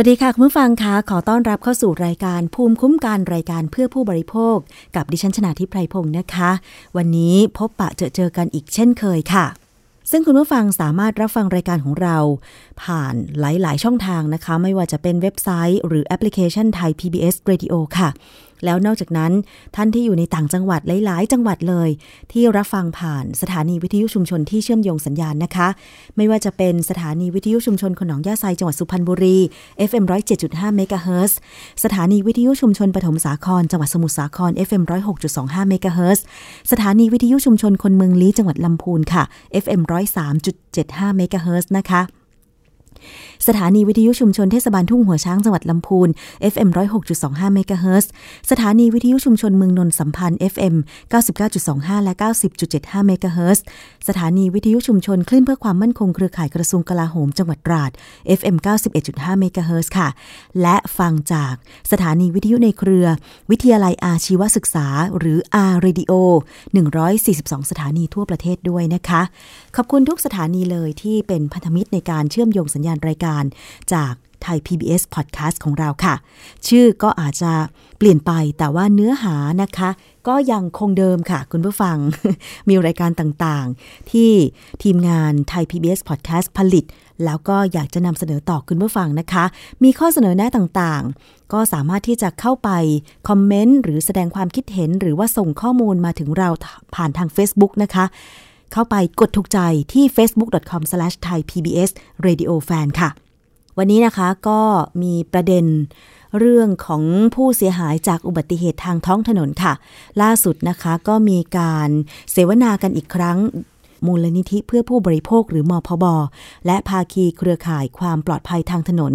วัสดีค่ะคุณผู้ฟังคะขอต้อนรับเข้าสู่รายการภูมิคุ้มกันรายการเพื่อผู้บริโภค กับดิฉันชนาทิพไพรพงศ์นะคะ วันนี้พบปะเจอเจอกันอีกเช่นเคยค่ะ ซึ่งคุณผู้ฟังสามารถรับฟังรายการของเรา ผ่านหลาย ๆ ช่องทางนะคะ ไม่ว่าจะเป็นเว็บไซต์ หรือแอปพลิเคชันไทย PBS Radio ค่ะ แล้วนอกจากนั้นท่านที่อยู่ในต่างจังหวัดหลาย ๆ จังหวัดเลย ที่รับฟังผ่านสถานีวิทยุชุมชนที่เชื่อมโยงสัญญาณนะคะ ไม่ว่าจะเป็นสถานีวิทยุชุมชนคนหนองหญ้าไซจังหวัดสุพรรณบุรี FM 107.5เมกะเฮิรตซ์สถานีวิทยุชุมชนปฐมสาครจังหวัดสมุทรสาคร FM 106.25เมกะเฮิรตซ์สถานีวิทยุชุมชนคนเมืองลี้จังหวัดลำพูนค่ะ FM 103.75เมกะเฮิรตซ์นะคะ สถานีวิทยุชุมชนเทศบาลทุ่งหัวช้างจังหวัดลำพูน FM 106.25เมกะเฮิรตซ์สถานีวิทยุชุมชนเมืองนนท์สัมพันธ์ FM 99.25 และ 90.75เมกะเฮิรตซ์สถานีวิทยุชุมชนคลื่นเพื่อความมั่นคงเครือข่ายกระทรวงกลาโหมจังหวัดตราด FM 91.5เมกะเฮิรตซ์ค่ะ และฟังจากสถานีวิทยุในเครือ วิทยาลัยอาชีวศึกษา หรือ R Radio 142 สถานีทั่วประเทศด้วยนะคะ ขอบคุณทุกสถานีเลยที่เป็นพันธมิตรในการเชื่อมโยงสัญญาณรายการจากไทย PBS Podcast ของเราค่ะ ชื่อก็อาจจะเปลี่ยนไปแต่ว่าเนื้อหานะคะ ก็ยังคงเดิมค่ะ คุณผู้ฟัง มีรายการต่างๆ ที่ทีมงานไทย PBS Podcast ผลิต แล้วก็อยากจะนำเสนอต่อคุณผู้ฟังนะคะ มีข้อเสนอแนะต่างๆ ก็สามารถที่จะเข้าไป คอมเมนต์ หรือแสดงความคิดเห็นหรือว่าส่งข้อมูลมาถึงเราผ่านทาง Facebook นะคะ เข้าไปกดถูกใจที่ facebook.com/thaipbsradiofan ค่ะ วันนี้นะคะก็มีประเด็นเรื่องของผู้เสียหายจากอุบัติเหตุทางท้องถนนค่ะ ล่าสุดนะคะก็มีการเสวนากันอีกครั้ง มูลนิธิเพื่อผู้บริโภคหรือมอพบและภาคีเครือข่ายความปลอดภัยทางถนน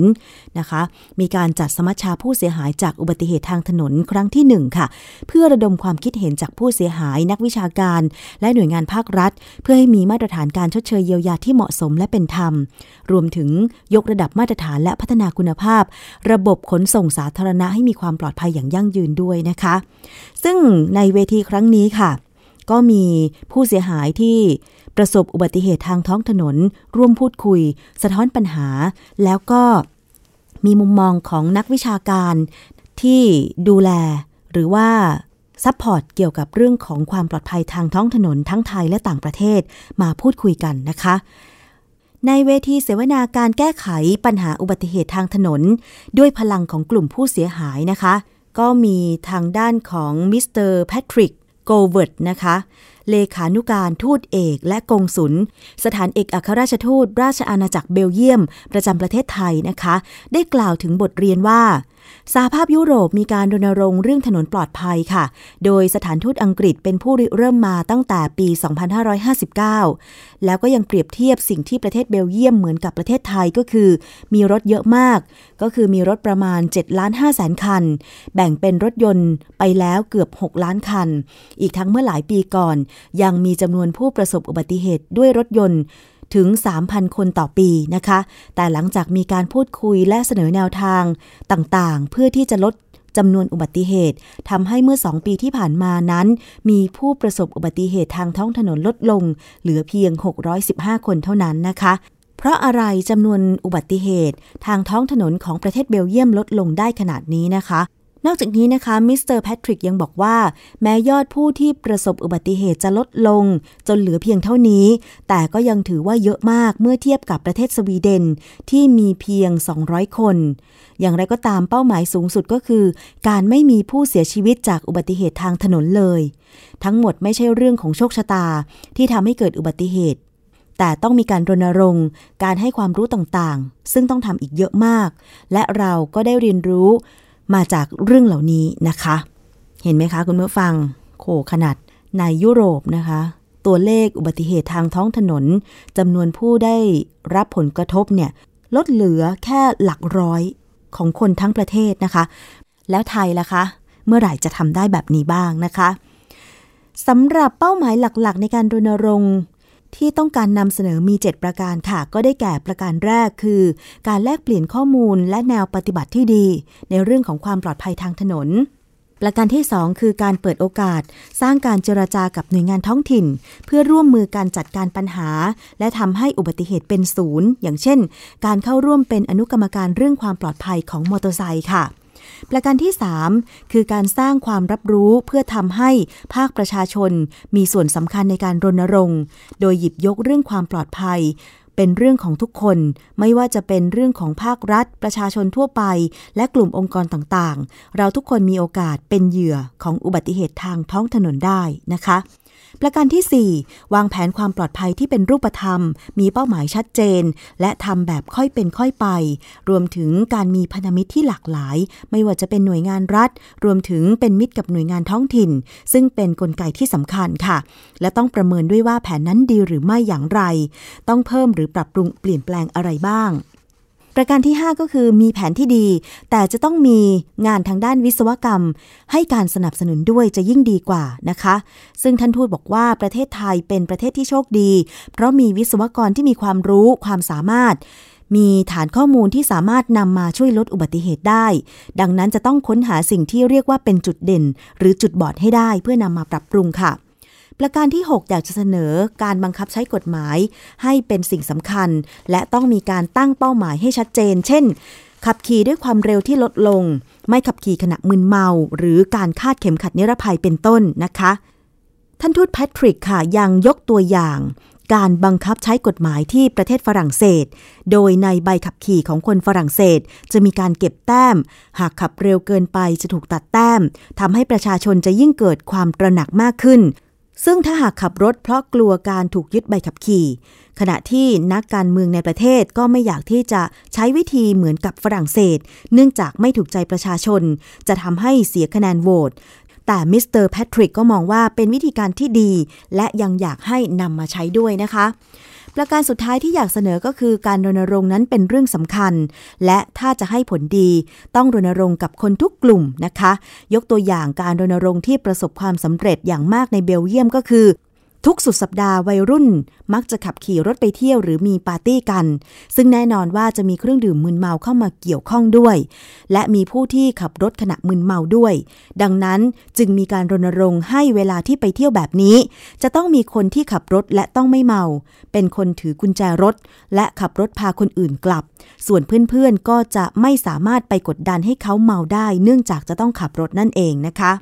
นะคะ มีการจัดสมัชชาผู้เสียหายจากอุบัติเหตุทางถนนครั้งที่ 1 ค่ะ เพื่อระดมความคิดเห็นจากผู้เสียหายนักวิชาการ และหน่วยงานภาครัฐ เพื่อให้มีมาตรฐานการชดเชยเยียวยาที่เหมาะสมและเป็นธรรม รวมถึงยกระดับมาตรฐานและพัฒนาคุณภาพ ระบบขนส่งสาธารณะให้มีความปลอดภัยอย่างยั่งยืนด้วยนะคะ ซึ่งในเวทีครั้งนี้ค่ะ ก็มีผู้เสียหายที่ ประสบอุบัติเหตุทางท้องถนน ร่วมพูดคุย สะท้อนปัญหา แล้วก็มีมุมมองของนักวิชาการที่ดูแล หรือว่า support เกี่ยวกับเรื่องของความปลอดภัยทางท้องถนนทั้งไทยและต่างประเทศมาพูดคุยกันนะคะ ในเวทีเสวนาการแก้ไขปัญหาอุบัติเหตุทางถนน ด้วยพลังของกลุ่มผู้เสียหายนะคะ ก็มีทางด้านของมิสเตอร์แพทริกโกเวิร์ดนะคะ เลขานุการทูตเอกและกงสุลสถานเอกอัครราชทูตราชอาณาจักรเบลเยียม ประจำประเทศไทยนะคะ ได้กล่าวถึงบทเรียนว่า สหภาพยุโรปมีการรณรงค์เรื่องถนนปลอดภัยค่ะ โดยสถานทูตอังกฤษเป็นผู้ริเริ่มมาตั้งแต่ปี 2559 แล้วก็ยังเปรียบเทียบสิ่งที่ประเทศเบลเยียมเหมือนกับประเทศไทยก็คือ มีรถเยอะมาก ก็คือมีรถประมาณ7ล้าน5แสนคัน แบ่งเป็นรถยนต์ไปแล้วเกือบ 6 ล้านคัน อีกทั้งเมื่อหลายปีก่อน ยังมีจำนวนผู้ประสบอุบัติเหตุด้วยรถยนต์ ถึง 3,000 คนต่อปีนะคะ แต่หลังจากมีการพูดคุยและเสนอแนวทางต่างๆ เพื่อที่จะลดจำนวนอุบัติเหตุทำให้เมื่อ 2 ปีที่ผ่านมานั้น มีผู้ประสบอุบัติเหตุทางท้องถนนลดลง เหลือเพียง 615 คนเท่านั้นนะคะ เพราะอะไรจำนวนอุบัติเหตุทางท้องถนนของประเทศเบลเยียมลดลงได้ขนาดนี้นะคะ นอกจากนี้นะคะมิสเตอร์แพทริกยังบอกว่า แม้ยอดผู้ที่ประสบอุบัติเหตุจะลดลง จนเหลือเพียงเท่านี้ แต่ก็ยังถือว่าเยอะมากเมื่อเทียบกับประเทศสวีเดนที่มีเพียง 200 คน อย่างไรก็ตามเป้าหมายสูงสุดก็คือ การไม่มีผู้เสียชีวิตจากอุบัติเหตุทางถนนเลย ทั้งหมดไม่ใช่เรื่องของโชคชะตาที่ทำให้เกิดอุบัติเหตุแต่ต้องมีการรณรงค์ การให้ความรู้ต่างๆ ซึ่งต้องทำอีกเยอะมาก และเราก็ได้เรียนรู้ มาจากเรื่องเหล่านี้นะคะ เห็นไหมคะคุณผู้ฟังโขขนาดในยุโรปนะคะ ตัวเลขอุบัติเหตุทางท้องถนนจำนวนผู้ได้รับผลกระทบเนี่ยลดเหลือแค่หลักร้อยของคนทั้งประเทศนะคะ แล้วไทยล่ะคะ เมื่อไหร่จะทำได้แบบนี้บ้างนะคะสำหรับเป้าหมายหลักๆ ในการรณรงค์ ที่ต้องการนำเสนอมี 7 ประการค่ะ ก็ได้แก่ประการแรกคือ การแลกเปลี่ยนข้อมูลและแนวปฏิบัติที่ดี ในเรื่องของความปลอดภัยทางถนน ประการที่ 2 คือการเปิดโอกาส สร้างการเจรจากับหน่วยงานท้องถิ่น เพื่อร่วมมือการจัดการปัญหา และทำให้อุบัติเหตุเป็นศูนย์ อย่างเช่น การเข้าร่วมเป็นอนุกรรมการเรื่องความปลอดภัยของมอเตอร์ไซค์ค่ะ ประการที่ 3 คือการสร้างความรับรู้เพื่อทำให้ภาคประชาชนมีส่วนสำคัญในการรณรงค์ โดยหยิบยกเรื่องความปลอดภัยเป็นเรื่องของทุกคนไม่ว่าจะเป็นเรื่องของภาครัฐ ประชาชนทั่วไป และกลุ่มองค์กรต่างๆ เราทุกคนมีโอกาสเป็นเหยื่อของอุบัติเหตุทางท้องถนนได้นะคะ ประการที่ 4 วางแผนความปลอดภัยที่เป็นรูปธรรม มีเป้าหมายชัดเจน และทำแบบค่อยเป็นค่อยไป รวมถึงการมีพันธมิตรที่หลากหลาย ไม่ว่าจะเป็นหน่วยงานรัฐ รวมถึงเป็นมิตรกับหน่วยงานท้องถิ่น ซึ่งเป็นนกลไกที่สำคัญค่ะ และต้องประเมินด้วยว่าแผนนั้นดีหรือไม่อย่างไร ต้องเพิ่มหรือปรับปรุงเปลี่ยนแปลงอะไรบ้าง ประการที่ 5 ก็คือมีแผนที่ดี แต่จะต้องมีงานทางด้านวิศวกรรม ให้การสนับสนุนด้วยจะยิ่งดีกว่านะคะ ซึ่งท่านทูตบอกว่าประเทศไทยเป็นประเทศที่โชคดี เพราะมีวิศวกรที่มีความรู้ความสามารถ มีฐานข้อมูลที่สามารถนำมาช่วยลดอุบัติเหตุได้ ดังนั้นจะต้องค้นหาสิ่งที่เรียกว่าเป็นจุดเด่น หรือจุดบอดให้ได้เพื่อนำมาปรับปรุงค่ะ ประการที่ 6 อยากจะเสนอการบังคับใช้กฎหมาย ให้เป็นสิ่งสำคัญ และต้องมีการตั้งเป้าหมายให้ชัดเจน เช่น ขับขี่ด้วยความเร็วที่ลดลง ไม่ขับขี่ขณะมึนเมา หรือการคาดเข็มขัดนิรภัยเป็นต้นนะคะ ท่านทูตแพทริกค่ะยังยกตัวอย่างการบังคับใช้กฎหมายที่ประเทศฝรั่งเศส โดยในใบขับขี่ของคนฝรั่งเศส จะมีการเก็บแต้ม หากขับเร็วเกินไปจะถูกตัดแต้ม ทำให้ประชาชนจะยิ่งเกิดความตระหนักมากขึ้น ซึ่งถ้าหากขับรถเพราะกลัวการถูกยึดใบขับขี่ ขณะที่นักการเมืองในประเทศก็ไม่อยากที่จะใช้วิธีเหมือนกับฝรั่งเศส เนื่องจากไม่ถูกใจประชาชน จะทำให้เสียคะแนนโหวตแต่มิสเตอร์แพทริกก็มองว่าเป็นวิธีการที่ดี และยังอยากให้นำมาใช้ด้วยนะคะ ประการสุดท้ายที่อยากเสนอก็คือการรณรงค์นั้นเป็นเรื่องสำคัญ และถ้าจะให้ผลดี ต้องรณรงค์กับคนทุกกลุ่มนะคะ ยกตัวอย่างการรณรงค์ที่ประสบความสำเร็จอย่างมากในเบลเยียมก็คือ ทุกสุดสัปดาห์วัยรุ่นมักจะขับขี่รถไปเที่ยวหรือมีปาร์ตี้กัน ซึ่งแน่นอนว่าจะมีเครื่องดื่มมึนเมาเข้ามาเกี่ยวข้องด้วย และมีผู้ที่ขับรถขณะมึนเมาด้วย ดังนั้นจึงมีการรณรงค์ให้เวลาที่ไปเที่ยวแบบนี้ จะต้องมีคนที่ขับรถและต้องไม่เมา เป็นคนถือกุญแจรถ และขับรถพาคนอื่นกลับ ส่วนเพื่อนๆก็จะไม่สามารถไปกดดันให้เขาเมาได้ เนื่องจากจะต้องขับรถนั่นเองนะคะ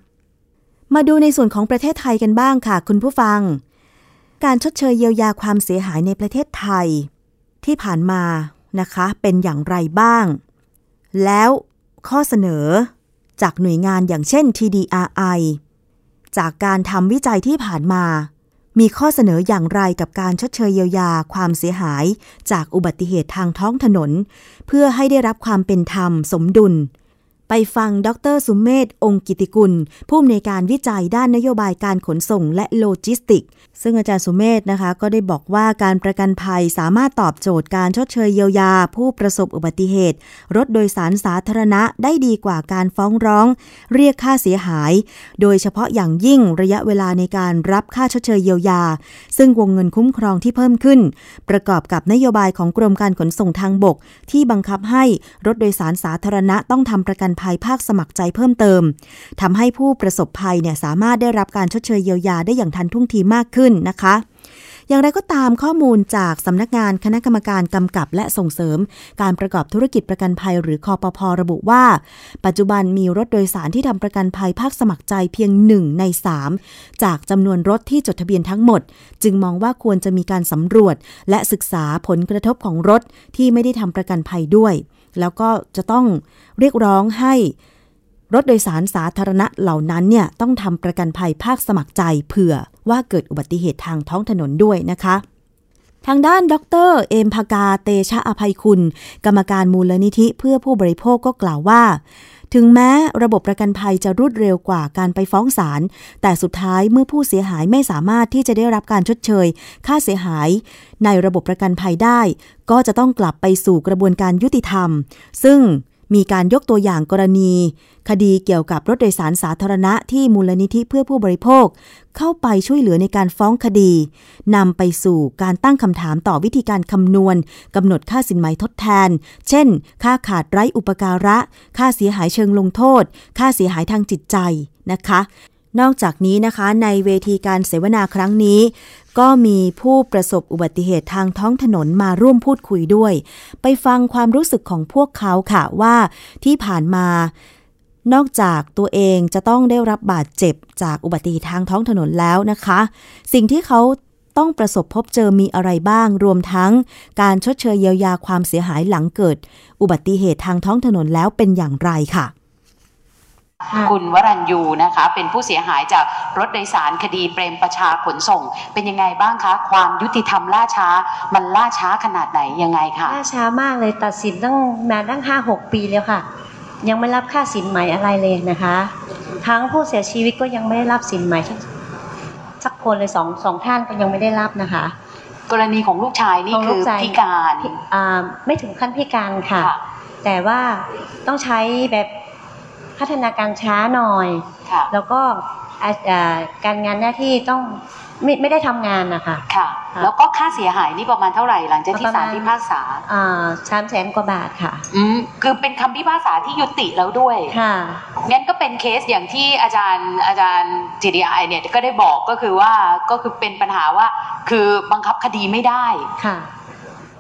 มาดูในส่วนของประเทศไทยกันบ้างค่ะ คุณผู้ฟัง การชดเชยเยียวยาความเสียหายในประเทศไทย ที่ผ่านมานะคะเป็นอย่างไรบ้าง แล้วข้อเสนอจากหน่วยงานอย่างเช่น TDRI จากการทำวิจัยที่ผ่านมา มีข้อเสนออย่างไรกับการชดเชยเยียวยาความเสียหาย จากอุบัติเหตุทางท้องถนน เพื่อให้ได้รับความเป็นธรรมสมดุล ไปฟังดร.สุเมธองค์กิตติกุล ผู้อำนวยการวิจัยด้านนโยบายการขนส่งและโลจิสติกส์ ซึ่งอาจารย์สุเมธนะคะ ก็ได้บอกว่าการประกันภัยสามารถตอบโจทย์การชดเชยเยียวยา ผู้ประสบอุบัติเหตุ รถโดยสารสาธารณะได้ดีกว่าการฟ้องร้อง เรียกค่าเสียหาย โดยเฉพาะอย่างยิ่งระยะเวลาในการรับค่าชดเชยเยียวยา ซึ่งวงเงินคุ้มครองที่เพิ่มขึ้น ประกอบกับนโยบายของกรมการขนส่งทางบก ที่บังคับให้รถโดยสารสาธารณะต้องทำประกันภัยภาคสมัครใจเพิ่มเติมทำให้ผู้ประสบภัยเนี่ยสามารถได้รับการชดเชยเยียวยาได้อย่างทันท่วงทีมากขึ้นนะคะอย่างไรก็ตามข้อมูลจากสำนักงานคณะกรรมการกำกับและส่งเสริม การประกอบธุรกิจประกันภัยหรือคอปพอระบุว่า ปัจจุบันมีรถโดยสารที่ทำประกันภัยภาคสมัครใจเพียงหนึ่งใน 3 จากจำนวนรถที่จดทะเบียนทั้งหมด จึงมองว่าควรจะมีการสำรวจ และศึกษาผลกระทบของรถที่ไม่ได้ทำประกันภัยด้วย แล้วก็จะต้องเรียกร้องให้รถโดยสารสาธารณะเหล่านั้นเนี่ยต้องทำประกันภัยภาคสมัครใจเผื่อว่าเกิดอุบัติเหตุทางท้องถนนด้วยนะคะ ทางด้านดรเอมพากาเตชะอภัยคุณ กรรมการมูลนิธิเพื่อผู้บริโภคก็กล่าวว่า ถึงแม้ระบบประกันภัยจะรวดเร็วกว่าการไปฟ้องศาล แต่สุดท้ายเมื่อผู้เสียหายไม่สามารถที่จะได้รับการชดเชย ค่าเสียหาย ในระบบประกันภัยได้ ก็จะต้องกลับไปสู่กระบวนการยุติธรรม ซึ่ง มีการยกตัวอย่างกรณี คดีเกี่ยวกับรถโดยสารสาธารณะที่มูลนิธิเพื่อผู้บริโภค เข้าไปช่วยเหลือในการฟ้องคดีนำไปสู่การตั้งคำถามต่อวิธีการคำนวณกำหนดค่าสินไหมทดแทน เช่น ค่าขาดไร้อุปการะ ค่าเสียหายเชิงลงโทษ ค่าเสียหายทางจิตใจนะคะ นอกจากนี้นะคะในเวทีการเสวนาครั้งนี้ ก็มีผู้ประสบอุบัติเหตุทางท้องถนนมาร่วมพูดคุยด้วย ไปฟังความรู้สึกของพวกเขาค่ะว่าที่ผ่านมานอกจากตัวเองจะต้องได้รับบาดเจ็บจากอุบัติเหตุทางท้องถนนแล้วนะคะ สิ่งที่เขาต้องประสบพบเจอมีอะไรบ้าง รวมทั้งการชดเชยเยียวยาความเสียหายหลังเกิด อุบัติเหตุทางท้องถนนแล้วเป็นอย่างไรค่ะ คุณวรัญยูนะคะ เป็นผู้เสียหายจากรถโดยสารคดีเปรมประชาขนส่ง เป็นยังไงบ้างคะ ความยุติธรรมล่าช้า มันล่าช้าขนาดไหนยังไงคะล่าช้ามากเลยตัดสินตั้งมาตั้งห้าหกปีแล้วค่ะ ยังไม่รับค่าสินไหมอะไรเลยนะคะ ทั้งผู้เสียชีวิตก็ยังไม่ได้รับสินไหมสักสักคนเลยสองสองท่านก็ยังไม่ได้รับนะคะ กรณีของลูกชายนี่ของคืลูอกชายพิการอ่าไม่ถึงขั้นพิการค่ะค่ะ แต่ว่าต้องใช้แบบ พัฒนาการช้าหน่อย ค่ะแล้วก็อ่าอ่าการงานหน้าที่ต้องไม่ไม่ได้ทำงานนะคะค่ะค่ะ แล้วก็ค่าเสียหายนี่ประมาณเท่าไหร่หลังจากที่ประศามาลณ พิพากษา สามแสนกว่าบาทค่ะ อืมคือเป็นคำพิพากษาที่ยุติแล้วด้วย ค่ะ งั้นก็เป็นเคสอย่างที่อาจารย์อาจารย์ GDI เนี่ยก็ได้บอกก็คือว่าก็คือเป็นปัญหาว่าคือบังคับคดีไม่ได้ ค่ะ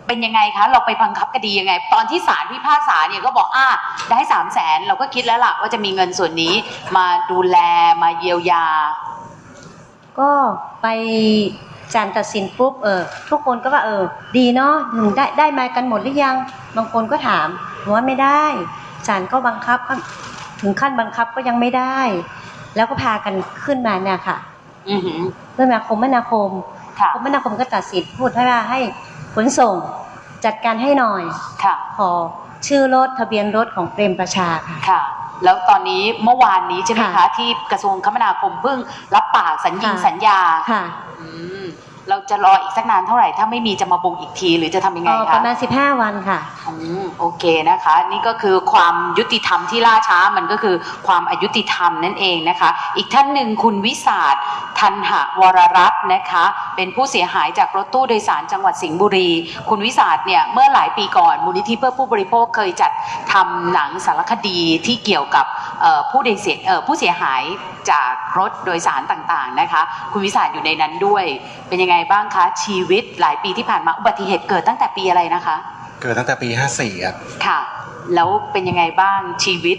เป็นยังไงคะเราไปบังคับคดียังไง ตอนที่ศาลพิพากษาเนี่ยก็บอกอ่าได้สามแสนเราก็คิดแล้วล่ะว่าจะมีเงินส่วนนี้มาดูแลมาเยียวยา ก็ไปศาลตัดสินปุ๊บเออทุกคนก็ว่าเออ ดีเนาะถึงได้ได้มากันหมดหรือยัง บางคนก็ถามผมว่าไม่ได้ศาลก็บังคับก็ถึงขั้นบังคับก็ยังไม่ได้ แล้วก็พากันขึ้นมาเนี่ยค่ะอือหือขึ้นมาคมนาคมค่ะคมนาคมก็ตัดสินพูดให้ว่าให้ ขนส่งจัดการให้หน่อยค่ะ ขอชื่อรถทะเบียนรถของเปรมประชาค่ะค่ะ แล้วตอนนี้เมื่อวานนี้ใช่ไหมคะค่ะที่กระทรวงคมนาคมเพิ่งรับปากสัญญิงค่ะ สัญญาค่ะ อืม เราจะรออีกสักนานเท่าไหร่ถ้าไม่มีจะมาบุกอีกทีหรือจะทำยังไงเอ่อปคะระมาณ15วันค่ะอืมโอเคนะคะ นี่ก็คือความยุติธรรมที่ล่าช้ามันก็คือความอายุติธรรมนั่นเองนะคะ อีกท่านหนึ่งคุณวิสาททันหวรรัตน์นะคะ เป็นผู้เสียหายจากรถตู้โดยสารจังหวัดสิงห์บุรี คุณวิสาทเนี่ยเมื่อหลายปีก่อนมูลนิธิเพื่อผู้บริโภคเคยจัดทำหนังสารคดีที่เกี่ยวกับเอ่อผู้โดยเสียเอ่อผู้เสียหายจากรถโดยสารต่างๆนะคะ คุณวิสาทอยู่ในนั้นด้วยเป็นยังไงบ้างคะชีวิตหลายปีที่ผ่านมาอุบัติเหตุเกิดตั้งแต่ปีอะไรนะคะ เกิดตั้งแต่ปี 54ครับค่ะ แล้วเป็นยังไงบ้างชีวิต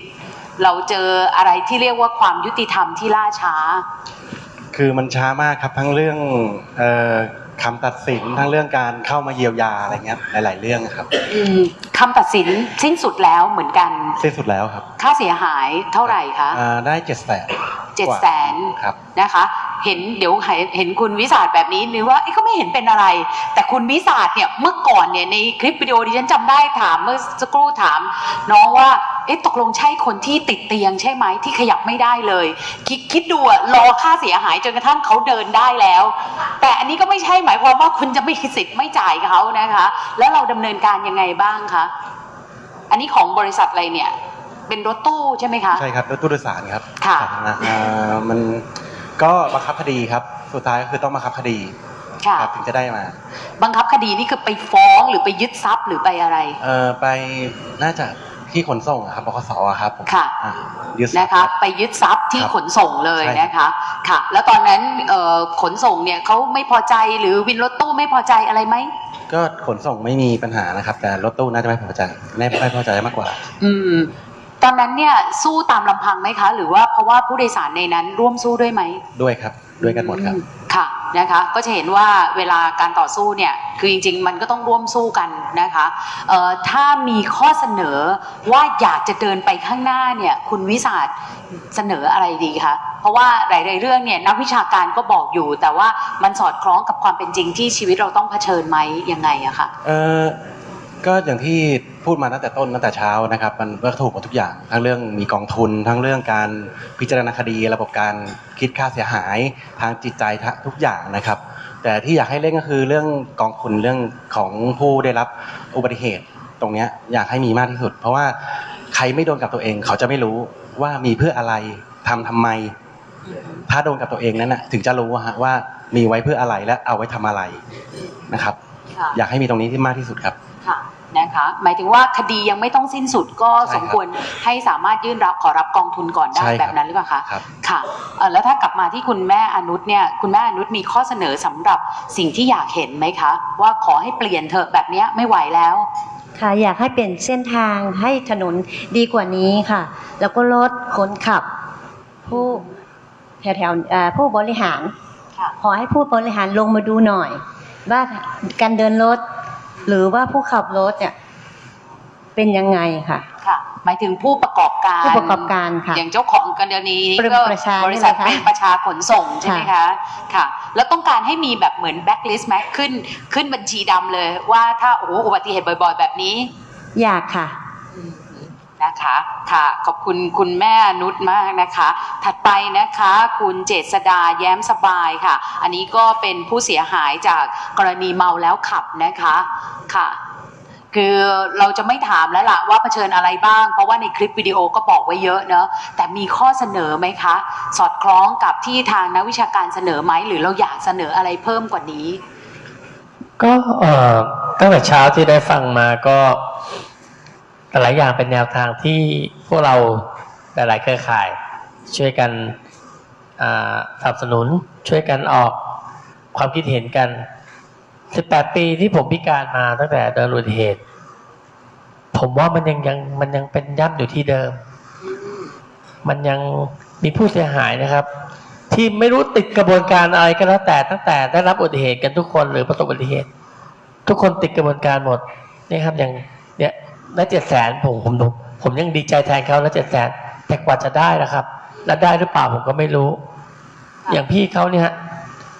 เราเจออะไรที่เรียกว่าความยุติธรรมที่ล่าช้า คือมันช้ามากครับทั้งเรื่องเอ่อคำตัดสินทั้งเรื่องการเข้ามาเยียวยาอะไรเงี้ยหลาย ๆ เรื่องครับอืมคำตัดสินสิ้นสุดแล้วเหมือนกัน สิ้นสุดแล้วครับ ค่าเสียหายเท่าไหร่คะอ่าได้เจ็ดแสนเจ็ดแสนครับนะคะ เห็นเดี๋ยวเห็นเห็นคุณวิสาทแบบนี้นึกว่าเอ้ก็ไม่เห็นเป็นอะไร แต่คุณวิสาทเนี่ยเมื่อก่อนเนี่ยในคลิปวิดีโอที่ฉันจำได้ถามเมื่อสักครู่ถาม น้องว่าเอ๊ะตกลงใช่คนที่ติดเตียงใช่ไหมที่ขยับไม่ได้เลย คิดคิดดูอะรอค่าเสียหายจนกระทั่งเขาเดินได้แล้ว แต่อันนี้ก็ไม่ใช่หมายความว่าคุณจะไม่มีสิทธิ์ไม่จ่ายเขานะคะ แล้วเราดำเนินการยังไงบ้างคะอันนี้ของบริษัทอะไรเนี่ย เป็นรถตู้ใช่ไหมคะใช่ครับรถตู้โดยสารครับค่ะสาธารณะอ่ามัน ก็บังคับคดีครับ สุดท้ายก็คือต้องบังคับคดีค่ะ ครับถึงจะได้มาบังคับคดีนี่คือไปฟ้องหรือไปยึดทรัพย์หรือไปอะไร เอ่อไปน่าจะที่ขนส่งอะครับบขสอะครับผมค่ะ อ่ายึดทรัพย์นะคะ ไปยึดทรัพย์ที่ครับขนส่งเลยใช่ นะคะค่ะ แล้วตอนนั้นเอ่อขนส่งเนี่ยเขาไม่พอใจหรือวินรถตู้ไม่พอใจอะไรไหมก็ขนส่งไม่มีปัญหานะครับ แต่รถตู้น่าจะไม่พอใจไม่ไม่พอใจมากกว่า อืม ตอนนั้นเนี่ยสู้ตามลำพังไหมคะ หรือว่าเพราะว่าผู้โดยสารในนั้นร่วมสู้ด้วยไหมด้วยครับ ด้วยกันหมดครับอืค่ะนะคะ ก็จะเห็นว่าเวลาการต่อสู้เนี่ยคือจริง ๆ มันก็ต้องร่วมสู้กันนะคะเอ่อถ้ามีข้อเสนอว่าอยากจะเดินไปข้างหน้าเนี่ยคุณวิสาทเสนออะไรดีคะเพราะว่าหลาย ๆ เรื่องเนี่ยนักวิชาการก็บอกอยู่ แต่ว่ามันสอดคล้องกับความเป็นจริงที่ชีวิตเราต้องเผชิญไหมยังไงอะค่ะเออ ก็อย่างที่พูดมาตั้งแต่ต้นตั้งแต่เช้านะครับ มันก็ถูกหมดทุกอย่างทั้งเรื่องมีกองทุน ทั้งเรื่องการพิจารณาคดีระบบการคิดค่าเสียหายทางจิตใจทุกอย่างนะครับ แต่ที่อยากให้เร่งก็คือเรื่องกองทุนเรื่องของผู้ได้รับอุบัติเหตุตรงเนี้ยอยากให้มีมากที่สุด เพราะว่าใครไม่โดนกับตัวเอง เขาจะไม่รู้ว่ามีเพื่ออะไรทำทำไม ถ้าโดนกับตัวเองนั้นนะถึงจะรู้อะฮะว่ามีไว้เพื่ออะไรและเอาไว้ทำอะไรนะครับค่ะอยากให้มีตรงนี้ที่มากที่สุดครับค่ะนะ คะ หมายถึงว่าคดียังไม่ต้องสิ้นสุดก็ใช่ครับสมควรให้สามารถยื่นรับขอรับกองทุนก่อนได้ใช่ครับแบบนั้นหรือเปล่าคะครับค่ะเอ่อแล้วถ้ากลับมาที่คุณแม่อนุชเนี่ยคุณแม่อนุชมีข้อเสนอสำหรับสิ่งที่อยากเห็นไหมคะ ว่าขอให้เปลี่ยนเถอะแบบเนี้ยไม่ไหวแล้วค่ะอยากให้เปลี่ยนเส้นทางให้ถนนดีกว่านี้ค่ะ แล้วก็ลดคนขับ ผู้แถวแถวๆเอ่อผู้บริหารค่ะขอให้ผู้บริหารลงมาดูหน่อย ว่าการเดินรถหรือว่าผู้ขับรถเนี่ย เป็นยังไงค่ะ ค่ะ หมายถึงผู้ประกอบการ ผู้ประกอบการค่ะ อย่างเจ้าของกันเดยวนี้เป็นก็ประชาบริษัทใช่ไหมคะเป็นประชาขนส่งใช่ไหมคะ ค่ะ แล้วต้องการให้มีแบบเหมือนแบ็คลิสต์ไหมขึ้นขึ้นบัญชีดำเลย ว่าถ้าโอ้โหอุบัติเหตุบ่อย ๆ แบบนี้ อยากค่ะนะคะค่ะขอบคุณคุณแม่นุชมากนะคะ ถัดไปนะคะคุณเจษดาแย้มสบายค่ะ อันนี้ก็เป็นผู้เสียหายจากกรณีเมาแล้วขับนะคะค่ะ คือเราจะไม่ถามแล้วล่ะว่าเผชิญอะไรบ้าง เพราะว่าในคลิปวิดีโอก็บอกไว้เยอะเนอะแต่มีข้อเสนอไหมคะ สอดคล้องกับที่ทางนักวิชาการเสนอไหมหรือเราอยากเสนออะไรเพิ่มกว่านี้ ก็เอ่อตั้งแต่เช้าที่ได้ฟังมาก็หลายอย่างเป็นแนวทางที่พวกเราหลาย ๆ เครือข่าย ช่วยกันสนับสนุนช่วยกันออกความคิดเห็นกัน 18ปีที่ผมพิการมาตั้งแต่เดินอุบัติเหตุ ผมว่ามันยังยังมันยังเป็นย่ำอยู่ที่เดิม มันยังมีผู้เสียหายนะครับ ที่ไม่รู้ติดกระบวนการอะไรก็แล้วแต่ตั้งแต่ได้รับอุบัติเหตุกันทุกคนหรือประสบอุบัติเหตุ ทุกคนติดกระบวนการหมดนี่ครับอย่างเนี่ยได้เจ็ดแสนผมผมผมผมยังดีใจแทนเขาแล้วเจ็ดแสนแต่กว่าจะได้นะครับ แล้วได้หรือเปล่าผมก็ไม่รู้ อย่างพี่เขาเนี่ยฮะ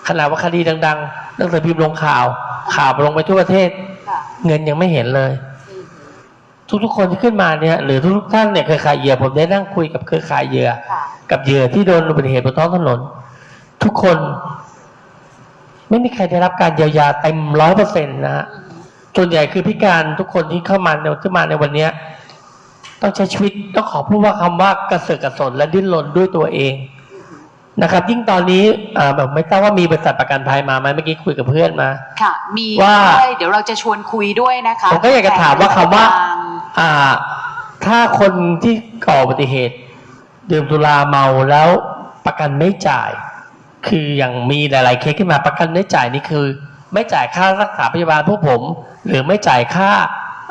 ขนาดว่าคดีดัง ๆ หนังสือพิมพ์ลงข่าว ข่าวลงไปทั่วประเทศค่ะเงินยังไม่เห็นเลย ทุกๆคนที่ขึ้นมาเนี่ย หรือทุกๆท่านเนี่ยเครือข่ายเหยื่อผมได้นั่งคุยกับเครือข่ายเหยื่อค่ะกับเหยื่อที่โดนอุบัติเหตุบนท้องถนน ทุกคน ไม่มีใครได้รับการเยียวยาเต็มร้อยเปอร์เซ็นต์นะฮะส่วนใหญ่คือพิการทุกคนที่เข้ามาในขึ้นมาในวันเนี้ยต้องใช้ชีวิตต้องขอพูดว่าคำว่ากระเสือกกระสนและดิ้นรนด้วยตัวเอง นะครับ ยิ่งตอนนี้อ่าแบบไม่ทราบว่ามีบริษัทประกันภัยมาไหมเมื่อกี้คุยกับเพื่อนมา ค่ะ มีว่า ด้วยเดี๋ยวเราจะชวนคุยด้วยนะคะผมก็อยากจะถามว่าคำว่าทงอ่า ถ้าคนที่ก่ออุบัติเหตุ ดื่มสุราเมาแล้วประกันไม่จ่าย คืออย่างมีหลาย ๆ เคสขึ้นมาประกันไม่จ่ายนี่คือ ไม่จ่ายค่ารักษาพยาบาลพวกผม หรือไม่จ่ายค่า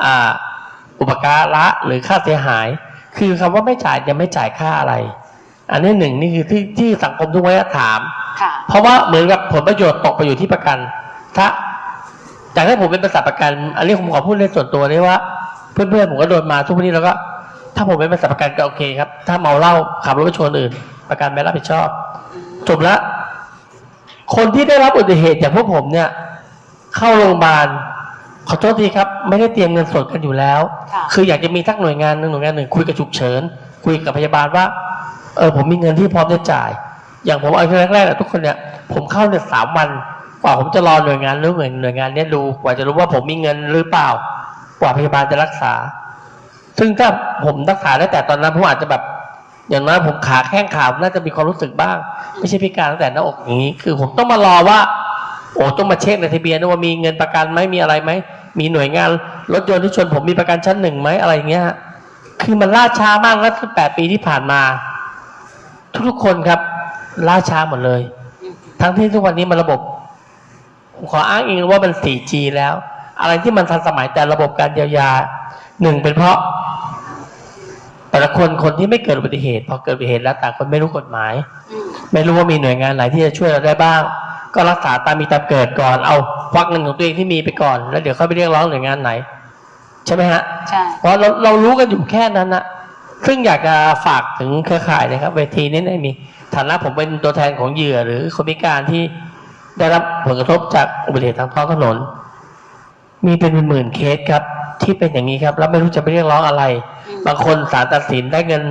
อ่า อุปการะหรือค่าเสียหาย คือคำว่าไม่จ่ายจะไม่จ่ายค่าอะไร อันนี้หนึ่งนี่คือที่ที่สังคมทุกวันนี้ถามค่ะเพราะว่าเหมือนกับผลประโยชน์ตกไปอยู่ที่ประกัน ถ้าจากให้ผมเป็นบริษัทประกัน อันนี้ผมขอพูดในส่วนตัวเลยว่า เพื่อนๆผมก็โดนมาทุกวันนี้แล้วก็ ถ้าผมเป็นบริษัทประกันก็โอเคครับ ถ้าเมาเหล้าขับรถไปชนอื่น ประกันไม่รับผิดชอบจบละคนที่ได้รับอุบัติเหตุอย่างพวกผมเนี่ย เข้าโรงพยาบาลขอโทษทีครับ ไม่ได้เตรียมเงินสดกันอยู่แล้วค่ะคืออยากจะมีสักหน่วยงานหนึ่งหน่วยงานหนึ่งคุยกับฉุกเฉิน คุยกับพยาบาลว่า เออผมมีเงินที่พร้อมจะจ่าย อย่างผมเอาแรกๆอะทุกคนเนี่ยผมเข้าเนี่ยสามวันกว่าผมจะรอหน่วยงานหรือหน่วยหน่วยงานเนี้ยดูกว่าจะรู้ว่าผมมีเงินหรือเปล่า กว่าพยาบาลจะรักษา ซึ่งถ้าผมรักษาได้แต่ตอนนั้นผมอาจจะแบบอย่างน้อยผมขาแข้งขาน่าจะมีความรู้สึกบ้าง ไม่ใช่พิการตั้งแต่หน้าอกอย่างนี้ คือผมต้องมารอว่า โอ้ต้องมาเช็คในทะเบียนว่ามีเงินประกันไหมมีอะไรไหมมีหน่วยงานรถยนต์ที่ชนผมมีประกันชั้นหนึ่งไหมอะไรอย่างเงี้ยคือมันล่าช้ามากแล้วแปดปีที่ผ่านมา ทุกๆคนครับล่าช้าหมดเลย ทั้งที่ทุกวันนี้มันระบบผมขออ้างอิงว่ามัน 4G แล้ว อะไรที่มันทันสมัยแต่ระบบการเยียวยาหนึ่งเป็นเพราะ แต่ละคนคนที่ไม่เกิดอุบัติเหตุพอเกิดอุบัติเหตุแล้วต่างคนไม่รู้กฎหมายอืมไม่รู้ว่ามีหน่วยงานไหนที่จะช่วยเราได้บ้าง ก็รักษาตามมีตามเกิดก่อนเอาควักเงินของตัวเองที่มีไปก่อน แล้วเดี๋ยวค่อยไปเรียกร้องหน่วยงานไหน ใช่ไหมฮะใช่เพราะเราเรารู้กันอยู่แค่นั้นนะ ซึ่งอยากจะฝากถึงเครือข่ายนะครับเวทีนี้ได้มีฐานะผมเป็นตัวแทนของเหยื่อ หรือคนพิการที่ได้รับผลกระทบจากอุบัติเหตุทางท้องถนน มีเป็นหมื่นๆเคสครับ ที่เป็นอย่างนี้ครับ แล้วไม่รู้จะไปเรียกร้องอะไร บางคนศาลตัดสินได้เงิน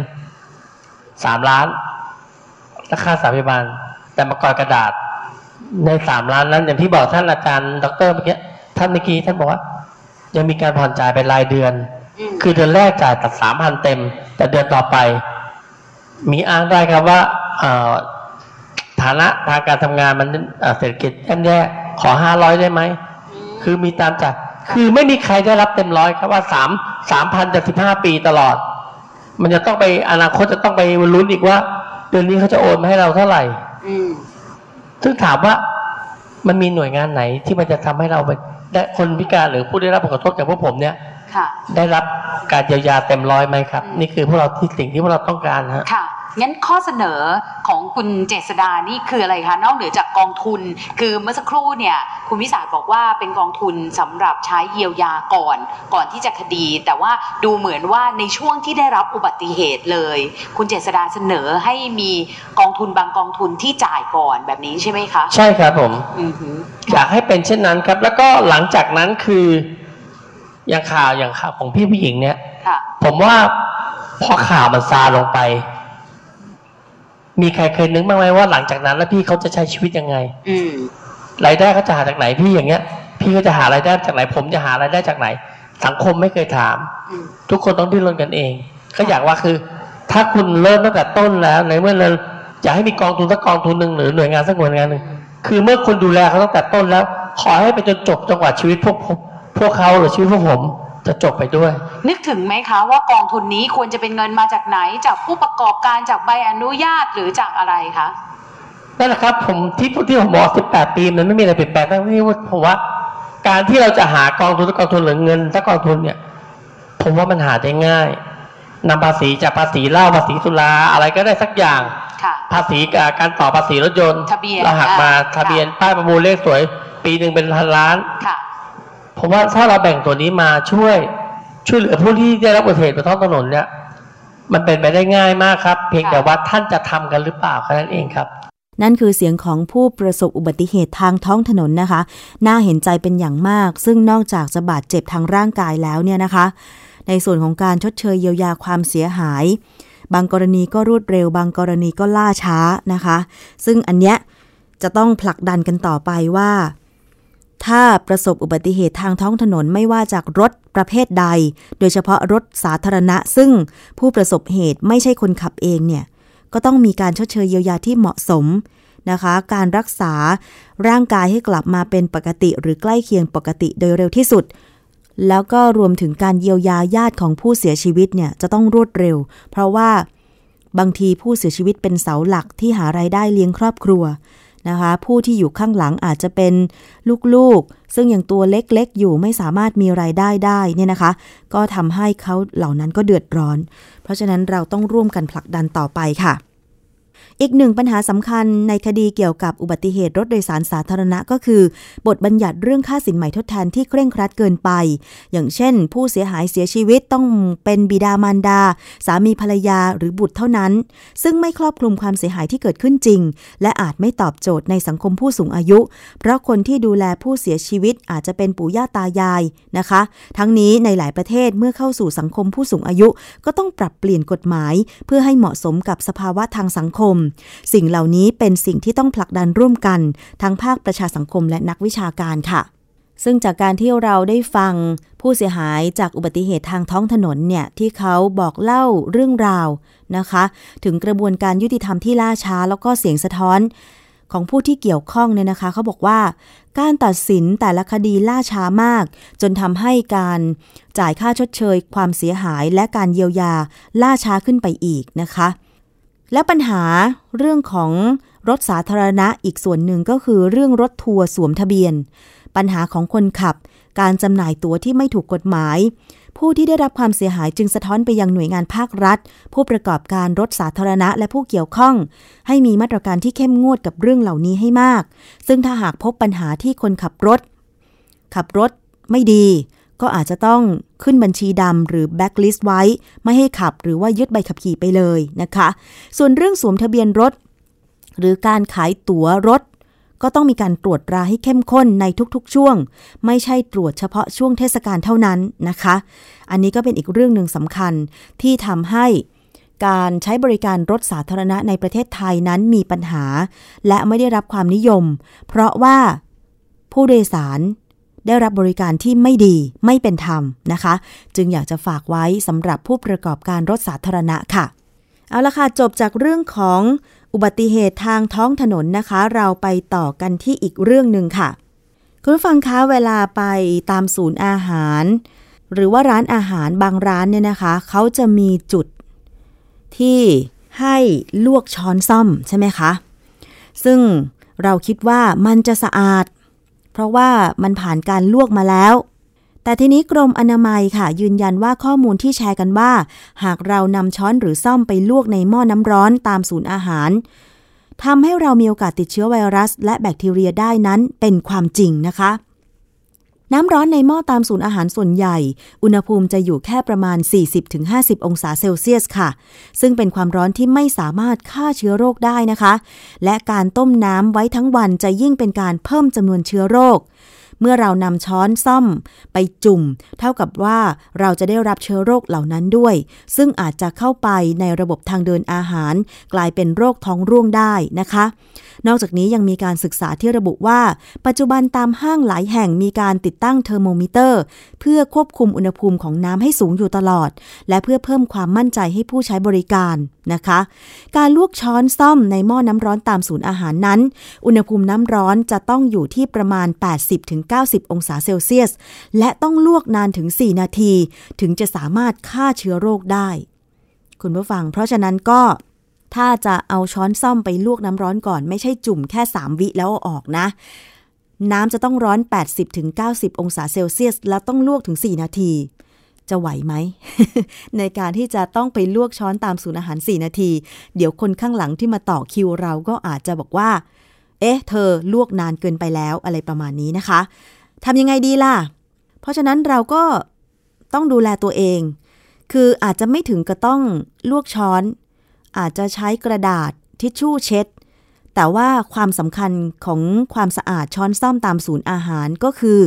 สามล้านราคาสาพยาบาล แต่มากอดกระดาษในสามล้านนั้น อย่างที่บอกท่านอาจารย์ดอกเตอรเมื่อกี้ท่านเมื่อกี้ท่านบอกว่า ยังมีการผ่อนจ่ายเป็นรายเดือนอืมคือเดือนแรกจ่ายตัดสามพันเต็ม แต่เดือนต่อไป มีอ้างได้ครับว่าเอ่อฐานะทางการทำงานมันเอ่อเศรษฐกิจย่ำแย่ขอห้าร้อยได้ไหมคือมีตามจ่ายคือไม่มีใครได้รับเต็มร้อยครับว่าสามสามพันจากสิบห้าปีตลอด มันจะต้องไปอนาคตจะต้องไปลุ้นอีกว่า เดือนนี้เขาจะโอนมาให้เราเท่าไหร่อืมซึ่งถามว่า มันมีหน่วยงานไหนที่มันจะทำให้เราไปได้คนพิการหรือผู้ได้รับผลกระทบจากพวกผมเนี่ยค่ะได้รับการเยียวยาเต็มร้อยไหมครับอืมนี่คือพวกเราที่สิ่งที่พวกเราต้องการฮะค่ะ งั้นข้อเสนอของคุณเจษดานี่คืออะไรคะนอกเหนือจากกองทุน คือเมื่อสักครู่เนี่ยคุณวิสาทบอกว่าเป็นกองทุนสำหรับใช้เยียวยาก่อน ก่อนที่จะคดี แต่ว่าดูเหมือนว่าในช่วงที่ได้รับอุบัติเหตุเลย คุณเจษดาเสนอให้มีกองทุนบางกองทุนที่จ่ายก่อนแบบนี้ใช่ไหมคะใช่ครับผมอือหืออยากให้เป็นเช่นนั้นครับ แล้วก็หลังจากนั้นคืออย่างข่าวอย่างข่าวของพี่ผู้หญิงเนี่ยค่ะผมว่าพอข่าวมันซาลงไป มีใครเคยนึกบ้างไหมว่าหลังจากนั้น แล้วพี่เขาจะใช้ชีวิตยังไง อืมรายได้เขาจะหาจากไหนพี่อย่างเงี้ย พี่ก็จะหารายได้จากไหน ผมจะหารายได้จากไหน สังคมไม่เคยถามอืมทุกคนต้องดิ้นรนกันเอง ก็อยากว่าคือ ถ้าคุณเริ่มตั้งแต่ต้นแล้วในเมื่อเราอยากให้มีกองทุนสักกองทุนหนึ่งหรือหน่วยงานสักหน่วยงานหนึ่งคือเมื่อคุณดูแลเขาตั้งแต่ต้นแล้ว ขอให้ไปจนจบจังหวะชีวิตพวกผมพวกเขาหรือชีวิตพวกผม จะจบไปด้วย นึกถึงไหมคะว่ากองทุนนี้ควรจะเป็นเงินมาจากไหน จากผู้ประกอบการจากใบอนุญาตหรือจากอะไรคะนั่นแหละครับ ผมที่ที่ผมบอก18 ปีมันไม่มีอะไรเปลี่ยนแปลงทั้งที่ว่าผมว่า การที่เราจะหากองทุนสักกองทุนหรือเงินสักกองทุนเนี่ย ผมว่ามันหาได้ง่ายนำภาษีจากภาษีเหล้าภาษีสุราอะไรก็ได้สักอย่างค่ะภาษีอ่าการต่อภาษีรถยนต์ทะเบียนเราหักมาอ่าทะเบียนป้ายประมูลเลขสวย ปีหนึ่งเป็นพันล้าน ค่ะผมว่าถ้าเราแบ่งตัวนี้มาช่วยช่วยเหลือผู้ที่ได้รับอุบัติเหตุบนท้องถนนเนี่ย มันเป็นไปได้ง่ายมากครับ เพียงแต่ว่าท่านจะทำกันหรือเปล่าแค่นั้นเองครับ นั่นคือเสียงของผู้ประสบอุบัติเหตุทางท้องถนนนะคะ น่าเห็นใจเป็นอย่างมาก ซึ่งนอกจากจะบาดเจ็บทางร่างกายแล้วเนี่ยนะคะ ในส่วนของการชดเชยเยียวยาความเสียหาย บางกรณีก็รวดเร็ว บางกรณีก็ล่าช้านะคะ ซึ่งอันเนี้ยจะต้องผลักดันกันต่อไปว่า ถ้าประสบอุบัติเหตุทางท้องถนนไม่ว่าจากรถประเภทใด โดยเฉพาะรถสาธารณะ ซึ่งผู้ประสบเหตุไม่ใช่คนขับเองเนี่ย ก็ต้องมีการชดเชยเยียวยาที่เหมาะสมนะคะ การรักษาร่างกายให้กลับมาเป็นปกติ หรือใกล้เคียงปกติโดยเร็วที่สุด แล้วก็รวมถึงการเยียวยาญาติของผู้เสียชีวิตเนี่ยจะต้องรวดเร็ว เพราะว่าบางทีผู้เสียชีวิตเป็นเสาหลักที่หารายได้เลี้ยงครอบครัว นะคะ ผู้ที่อยู่ข้างหลังอาจจะเป็นลูกๆ ซึ่งยังตัวเล็กๆ อยู่ไม่สามารถมีรายได้ได้เนี่ยนะคะ ก็ทำให้เขาเหล่านั้นก็เดือดร้อน เพราะฉะนั้นเราต้องร่วมกันผลักดันต่อไปค่ะ อีกหนึ่งปัญหาสำคัญในคดีเกี่ยวกับอุบัติเหตุรถโดยสารสาธารณะก็คือ บทบัญญัติเรื่องค่าสินใหม่ทดแทนที่เคร่งครัดเกินไป อย่างเช่น ผู้เสียหายเสียชีวิตต้องเป็นบิดามารดา สามีภรรยาหรือบุตรเท่านั้น ซึ่งไม่ครอบคลุมความเสียหายที่เกิดขึ้นจริง และอาจไม่ตอบโจทย์ในสังคมผู้สูงอายุ เพราะคนที่ดูแลผู้เสียชีวิตอาจจะเป็นปู่ย่าตายายนะคะ ทั้งนี้ในหลายประเทศเมื่อเข้าสู่สังคมผู้สูงอายุ ก็ต้องปรับเปลี่ยนกฎหมาย เพื่อให้เหมาะสมกับสภาวะทางสังคมสิ่งเหล่านี้เป็นสิ่งที่ต้องผลักดันร่วมกัน ทั้งภาคประชาสังคมและนักวิชาการค่ะ ซึ่งจากการที่เราได้ฟังผู้เสียหายจากอุบัติเหตุทางท้องถนนเนี่ยที่เขาบอกเล่าเรื่องราวนะคะ ถึงกระบวนการยุติธรรมที่ล่าช้า แล้วก็เสียงสะท้อนของผู้ที่เกี่ยวข้องเนี่ยนะคะเขาบอกว่า การตัดสินแต่ละคดีล่าช้ามาก จนทำให้การจ่ายค่าชดเชย ความเสียหายและการเยียวยาล่าช้าขึ้นไปอีกนะคะ และปัญหาเรื่องของรถสาธารณะอีกส่วนหนึ่งก็คือเรื่องรถทัวร์สวมทะเบียน ปัญหาของคนขับ การจำหน่ายตั๋วที่ไม่ถูกกฎหมาย ผู้ที่ได้รับความเสียหายจึงสะท้อนไปยังหน่วยงานภาครัฐ ผู้ประกอบการรถสาธารณะและผู้เกี่ยวข้อง ให้มีมาตรการที่เข้มงวดกับเรื่องเหล่านี้ให้มาก ซึ่งถ้าหากพบปัญหาที่คนขับรถ ขับรถไม่ดี ก็อาจจะต้องขึ้นบัญชีดำหรือแบ็กลิสต์ไว้ ไม่ให้ขับหรือว่ายึดใบขับขี่ไปเลยนะคะ ส่วนเรื่องสวมทะเบียนรถ หรือการขายตั๋วรถ ก็ต้องมีการตรวจตราให้เข้มข้นในทุกๆ ช่วง ไม่ใช่ตรวจเฉพาะช่วงเทศกาลเท่านั้นนะคะ อันนี้ก็เป็นอีกเรื่องหนึ่งสำคัญที่ทำให้การใช้บริการรถสาธารณะในประเทศไทยนั้นมีปัญหา และไม่ได้รับความนิยม เพราะว่าผู้โดยสาร ได้รับบริการที่ไม่ดีไม่เป็นธรรมนะคะ จึงอยากจะฝากไว้สำหรับผู้ประกอบการรถสาธารณะค่ะ เอาละค่ะ จบจากเรื่องของอุบัติเหตุทางท้องถนนนะคะ เราไปต่อกันที่อีกเรื่องหนึ่งค่ะ คุณผู้ฟังคะเวลาไปตามศูนย์อาหาร หรือว่าร้านอาหารบางร้านเนี่ยนะคะ เขาจะมีจุดที่ให้ลวกช้อนซ่อมใช่ไหมคะ ซึ่งเราคิดว่ามันจะสะอาด เพราะว่ามันผ่านการลวกมาแล้ว แต่ทีนี้กรมอนามัยค่ะ ยืนยันว่าข้อมูลที่แชร์กันว่า หากเรานำช้อนหรือซ่อมไปลวกในหม้อน้ำร้อนตามศูนย์อาหารทำให้เรามีโอกาสติดเชื้อไวรัส และแบคทีเรียได้นั้นเป็นความจริงนะคะ น้ำร้อนในหม้อตามศูนย์อาหารส่วนใหญ่ อุณหภูมิจะอยู่แค่ประมาณ 40-50 องศาเซลเซียสค่ะ ซึ่งเป็นความร้อนที่ไม่สามารถฆ่าเชื้อโรคได้นะคะ และการต้มน้ำไว้ทั้งวันจะยิ่งเป็นการเพิ่มจำนวนเชื้อโรค เมื่อเรานำช้อนซ่อมไปจุ่ม เท่ากับว่าเราจะได้รับเชื้อโรคเหล่านั้นด้วย ซึ่งอาจจะเข้าไปในระบบทางเดินอาหาร กลายเป็นโรคท้องร่วงได้นะคะ นอกจากนี้ยังมีการศึกษาที่ระบุว่า ปัจจุบันตามห้างหลายแห่งมีการติดตั้งเทอร์โมมิเตอร์ เพื่อควบคุมอุณหภูมิของน้ำให้สูงอยู่ตลอด และเพื่อเพิ่มความมั่นใจให้ผู้ใช้บริการนะคะ การลวกช้อนซ่อมในหม้อน้ำร้อนตามศูนย์อาหารนั้น อุณหภูมิน้ำร้อนจะต้องอยู่ที่ประมาณ 80-90 องศาเซลเซียส และต้องลวกนานถึง 4 นาที ถึงจะสามารถฆ่าเชื้อโรคได้ คุณผู้ฟัง เพราะฉะนั้นก็ถ้าจะเอาช้อนซ่อมไปลวกน้ำร้อนก่อน ไม่ใช่จุ่มแค่ 3 วิแล้วเอาออกนะน้ำจะต้องร้อน 80-90 องศาเซลเซียส แล้วต้องลวกถึง 4 นาที จะไหวไหม ในการที่จะต้องไปลวกช้อนตามศูนย์อาหาร 4 นาที เดี๋ยวคนข้างหลังที่มาต่อคิวเราก็อาจจะบอกว่า เอ๊ะ เธอลวกนานเกินไปแล้วอะไรประมาณนี้นะคะทำยังไงดีล่ะ เพราะฉะนั้นเราก็ต้องดูแลตัวเอง คืออาจจะไม่ถึงกับต้องลวกช้อน อาจจะใช้กระดาษทิชชู่เช็ด แต่ว่าความสำคัญของความสะอาดช้อนซ่อมตามศูนย์อาหารก็คือ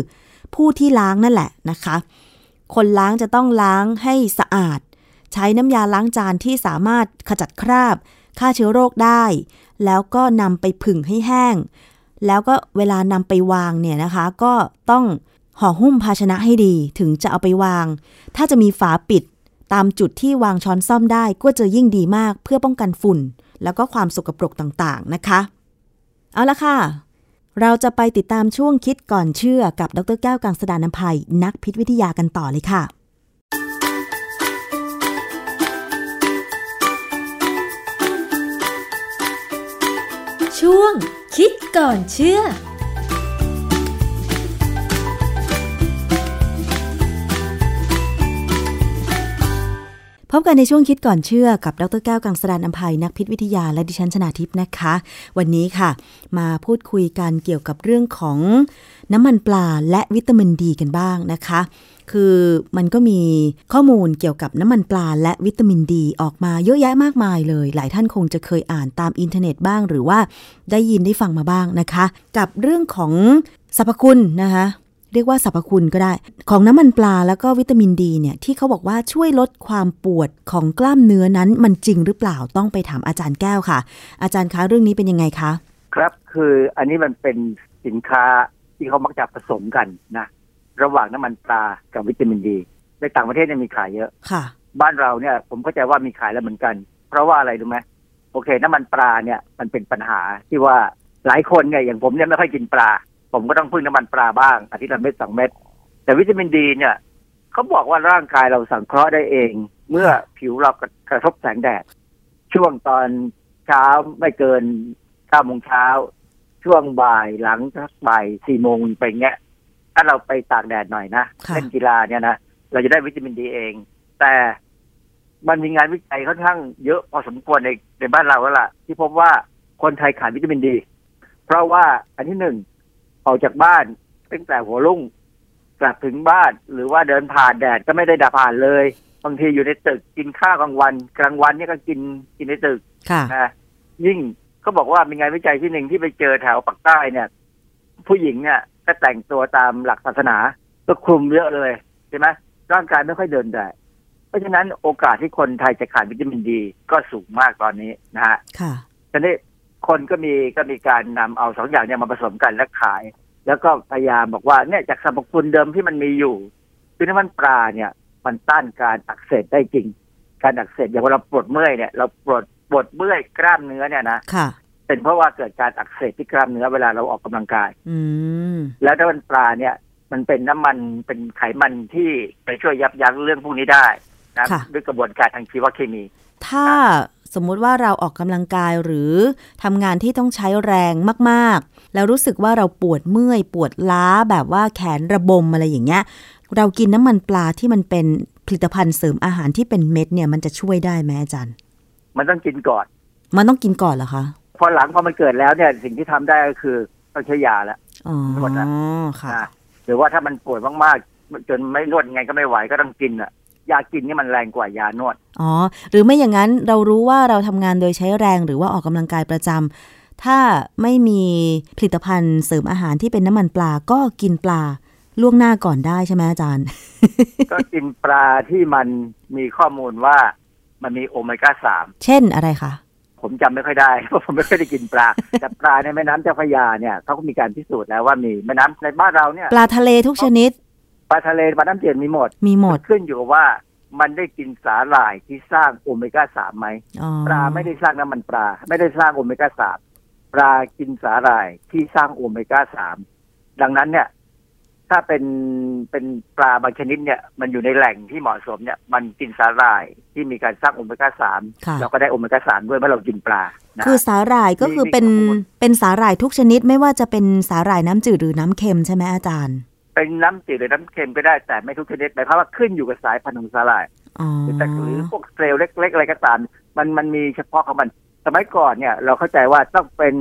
ผู้ที่ล้างนั่นแหละนะคะ คนล้างจะต้องล้างให้สะอาด ใช้น้ำยาล้างจานที่สามารถขจัดคราบฆ่าเชื้อโรคได้ แล้วก็นำไปผึ่งให้แห้ง แล้วก็เวลานำไปวางเนี่ยนะคะ ก็ต้องห่อหุ้มภาชนะให้ดีถึงจะเอาไปวาง ถ้าจะมีฝาปิดตามจุดที่วางช้อนซ่อมได้ก็จะยิ่งดีมากเพื่อป้องกันฝุ่น แล้วก็ความสกปรกต่างๆนะคะ เอาละค่ะ เราจะไปติดตามช่วงคิดก่อนเชื่อกับดรแก้วกังสดานนภัย นักพิษวิทยากันต่อเลยค่ะ ช่วงคิดก่อนเชื่อ พบกันในช่วงคิดก่อนเชื่อกับดรแก้วกังสดานอัมภัยนักพิษวิทยาและดิฉันชนาทิพย์นะคะ วันนี้ค่ะ มาพูดคุยกันเกี่ยวกับเรื่องของน้ำมันปลาและวิตามินดีกันบ้างนะคะ คือมันก็มีข้อมูลเกี่ยวกับน้ำมันปลาและวิตามินดีออกมาเยอะแยะมากมายเลย หลายท่านคงจะเคยอ่านตามอินเทอร์เน็ตบ้าง หรือว่าได้ยินได้ฟังมาบ้างนะคะ กับเรื่องของสรรพคุณนะคะ เรียกว่าสรรพคุณก็ได้ ของน้ำมันปลาแล้วก็วิตามินดีเนี่ยที่เขาบอกว่าช่วยลดความปวดของกล้ามเนื้อนั้นมันจริงหรือเปล่าต้องไปถามอาจารย์แก้วค่ะ อาจารย์คะเรื่องนี้เป็นยังไงคะ ครับคืออันนี้มันเป็นสินค้าที่เขามักจะผสมกันนะระหว่างน้ำมันปลากับวิตามินดี ในต่างประเทศเนี่ยมีขายเยอะค่ะ บ้านเราเนี่ยผมเข้าใจว่ามีขายแล้วเหมือนกัน เพราะว่าอะไรรู้ไหมโอเค น้ำมันปลาเนี่ยมันเป็นปัญหาที่ว่าหลายคนเนี่ยอย่างผมเนี่ยไม่ค่อยกินปลา ผมก็ต้องพึ่งน้ำมันปลาบ้างอาทิตย์ละเม็ดสองเม็ดแต่วิตามินดีเนี่ยเขาบอกว่าร่างกายเราสังเคราะห์ได้เอง เมื่อผิวเรากระทบแสงแดด ช่วงตอนเช้าไม่เกินเก้าโมงเช้า ช่วงบ่ายหลังสักบ่ายสี่โมงไปเงี้ย ถ้าเราไปตากแดดหน่อยนะค่ะเล่นกีฬาเนี่ยนะเราจะได้วิตามินดีเอง แต่มันมีงานวิจัยค่อนข้างเยอะพอสมควรในในบ้านเราแล้วล่ะ ที่พบว่าคนไทยขาดวิตามินดี เพราะว่าอันที่หนึ่ง ออกจากบ้านตั้งแต่หัวรุ่งกลับถึงบ้าน หรือว่าเดินผ่านแดดก็ไม่ได้ดับผ่านเลย บางทีอยู่ในตึกกินข้าวกลางวัน กลางวันเนี่ยก็กินกินในตึกค่ะนะยิ่งเขาบอกว่ามีงานวิจัยที่หนึ่งที่ไปเจอแถวปากใต้เนี่ย ผู้หญิงเนี่ยก็แต่งตัวตามหลักศาสนาก็คลุมเยอะเลยใช่ไหมร่างกายไม่ค่อยเดินได้เพราะฉะนั้นโอกาสที่คนไทยจะขาดวิตามินดี ก็สูงมากตอนนี้นะฮะค่ะทีนี้ คนก็มีก็มีการนำเอาสองอย่างเนี่ยมาผสมกันและขาย แล้วก็พยายามบอกว่าเนี่ยจากสรรพคุณเดิมที่มันมีอยู่คือน้ำมันปลาเนี่ย มันต้านการอักเสบได้จริง การอักเสบอย่างเวลาปวดเมื่อยเนี่ยเราปวดปวดเมื่อยกล้ามเนื้อเนี่ยนะค่ะเป็นเพราะว่าเกิดการอักเสบที่กล้ามเนื้อเวลาเราออกกำลังกาย อืมแล้วน้ำมันปลาเนี่ย มันเป็นน้ำมันเป็นไขมันที่ไปช่วยยับยั้งเรื่องพวกนี้ได้นะค่ะด้วยกระบวนการทางชีวเคมี ถ้า สมมุติว่าเราออกกำลังกายหรือทำงานที่ต้องใช้แรงมากๆ แล้วรู้สึกว่าเราปวดเมื่อย ปวดล้าแบบว่าแขนระบมอะไรอย่างเงี้ยเรากินน้ำมันปลาที่มันเป็นผลิตภัณฑ์เสริมอาหารที่เป็นเม็ดเนี่ยมันจะช่วยได้ไหมอาจารย์ มันต้องกินก่อน มันต้องกินก่อนเหรอคะพอหลังพอมันเกิดแล้วเนี่ยสิ่งที่ทำได้ก็คือต้องใช้ยาแล้วอ๋อนวดนะค่ะนะหรือว่าถ้ามันปวดมากๆจนไม่นวดยังไงก็ไม่ไหวก็ต้องกินอะ ยากินนี่มันแรงกว่ายานวด อ๋อ หรือไม่อย่างนั้นเรารู้ว่าเราทำงานโดยใช้แรงหรือว่าออกกำลังกายประจถ้าไม่มีผลิตภัณฑ์เสริมอาหารที่เป็นน้ำมันปลาก็กินปลาล่วงหน้าก่อนได้ใช่ไหมอาจารย์ ก็กินปลาที่มันมีข้อมูลว่ามันมีโอเมก้าสาม เช่นอะไรคะ ผมจำไม่ค่อยได้เพราะผมไม่ค่อยได้กินปลา แต่ปลาในแม่น้ำเจ้าพระยาเนี่ยเขาก็มีการพิสูจน์แล้วว่ามีแม่น้ำในบ้านเราเนี่ย ปลาทะเลทุกชนิด ปลาทะเลปลาน้ำจืดมีหมด มีหมดขึ้นอยู่กับว่ามันได้กินสาหร่ายที่สร้างโอเมก้าสามไหมอ๋อปลาไม่ได้สร้างน้ำมันปลา ไม่ได้สร้างโอเมก้าสามปลากินสาหร่ายที่สร้างโอเมก้าสามดังนั้นเนี่ย ถ้าเป็นเป็นปลาบางชนิดเนี่ย มันอยู่ในแหล่งที่เหมาะสมเนี่ย มันกินสาหร่ายที่มีการสร้างโอเมก้าสามค่ะเราก็ได้โอเมก้าสามด้วยเมื่อเรากินปลานะคือสาหร่ายก็คือมีเป็นมีข้อมูลเป็นสาหร่ายทุกชนิดไม่ว่าจะเป็นสาหร่ายน้ำจืดหรือน้ำเค็มใช่ไหมอาจารย์ เป็นน้ำจืดหรือน้ำเค็มก็ได้แต่ไม่ทุกชนิดหมายความว่าขึ้นอยู่กับสายพันธุ์ของสาหร่ายอ๋อหรือแต่หรือพวกเซลล์เล็ก ๆ อะไรก็ตามมันมันมีเฉพาะของมัน สมัยก่อนเนี่ยเราเข้าใจว่าต้องเป็น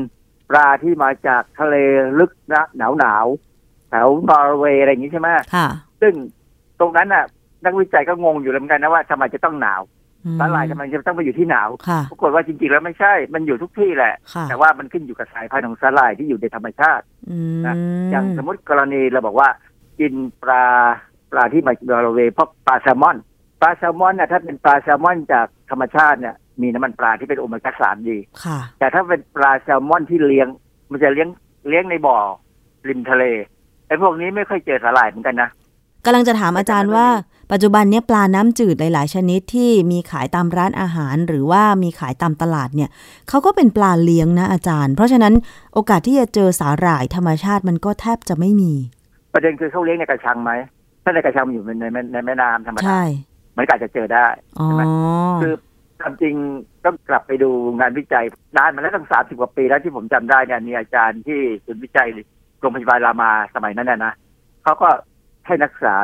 ปลาที่มาจากทะเลลึกนะหนาวหนาวๆแถวนอร์เวย์อะไรอย่างนี้ใช่ไหมค่ะซึ่งตรงนั้นน่ะ นักวิจัยก็งงอยู่เหมือนกันนะว่าทำไมจะต้องหนาวอืม สาหร่ายทำไมจะต้องไปอยู่ที่หนาวค่ะปรากฏว่าจริงๆแล้วไม่ใช่ มันอยู่ทุกที่แหละค่ะแต่ว่ามันขึ้นอยู่กับสายพันธุ์ของสาหร่ายที่อยู่ในธรรมชาติอืมนะอย่างสมมติกรณีเราบอกว่า กินปลาปลาที่มาจากนอร์เวย์เพราะปลาแซลมอน ปลาแซลมอนเนี่ยถ้าเป็นปลาแซลมอนจากธรรมชาติเนี่ยมีน้ำมันปลาที่เป็นโอเมก้าสามดีค่ะแต่ถ้าเป็นปลาแซลมอนที่เลี้ยง มันจะเลี้ยงเลี้ยงในบ่อริมทะเลไอ้พวกนี้ไม่ค่อยเจอสาหร่ายเหมือนกันนะ กำลังจะถามอาจารย์ว่า ปัจจุบันเนี่ยปลาน้ำจืดหลาย ๆ ชนิดที่มีขายตามร้านอาหาร หรือว่ามีขายตามตลาดเนี่ยเขาก็เป็นปลาเลี้ยงนะอาจารย์ เพราะฉะนั้นโอกาสที่จะเจอสาหร่ายธรรมชาติมันก็แทบจะไม่มี ประเด็นคือเขาเลี้ยงในกระชังไหมถ้าในกระชังมันอยู่ในในในในแม่น้ำธรรมดาใช่มันก็อาจจะเจอได้อ๋อใช่ไหมคือความจริงต้องกลับไปดูงานวิจัยนานมาแล้วตั้งสามสิบกว่าปีแล้วที่ผมจำได้เนี่ยมีอาจารย์ที่ศูนย์วิจัยโรงพยาบาลรามาสมัยนั้นน่ะนะเขาก็ ให้นักศึกษา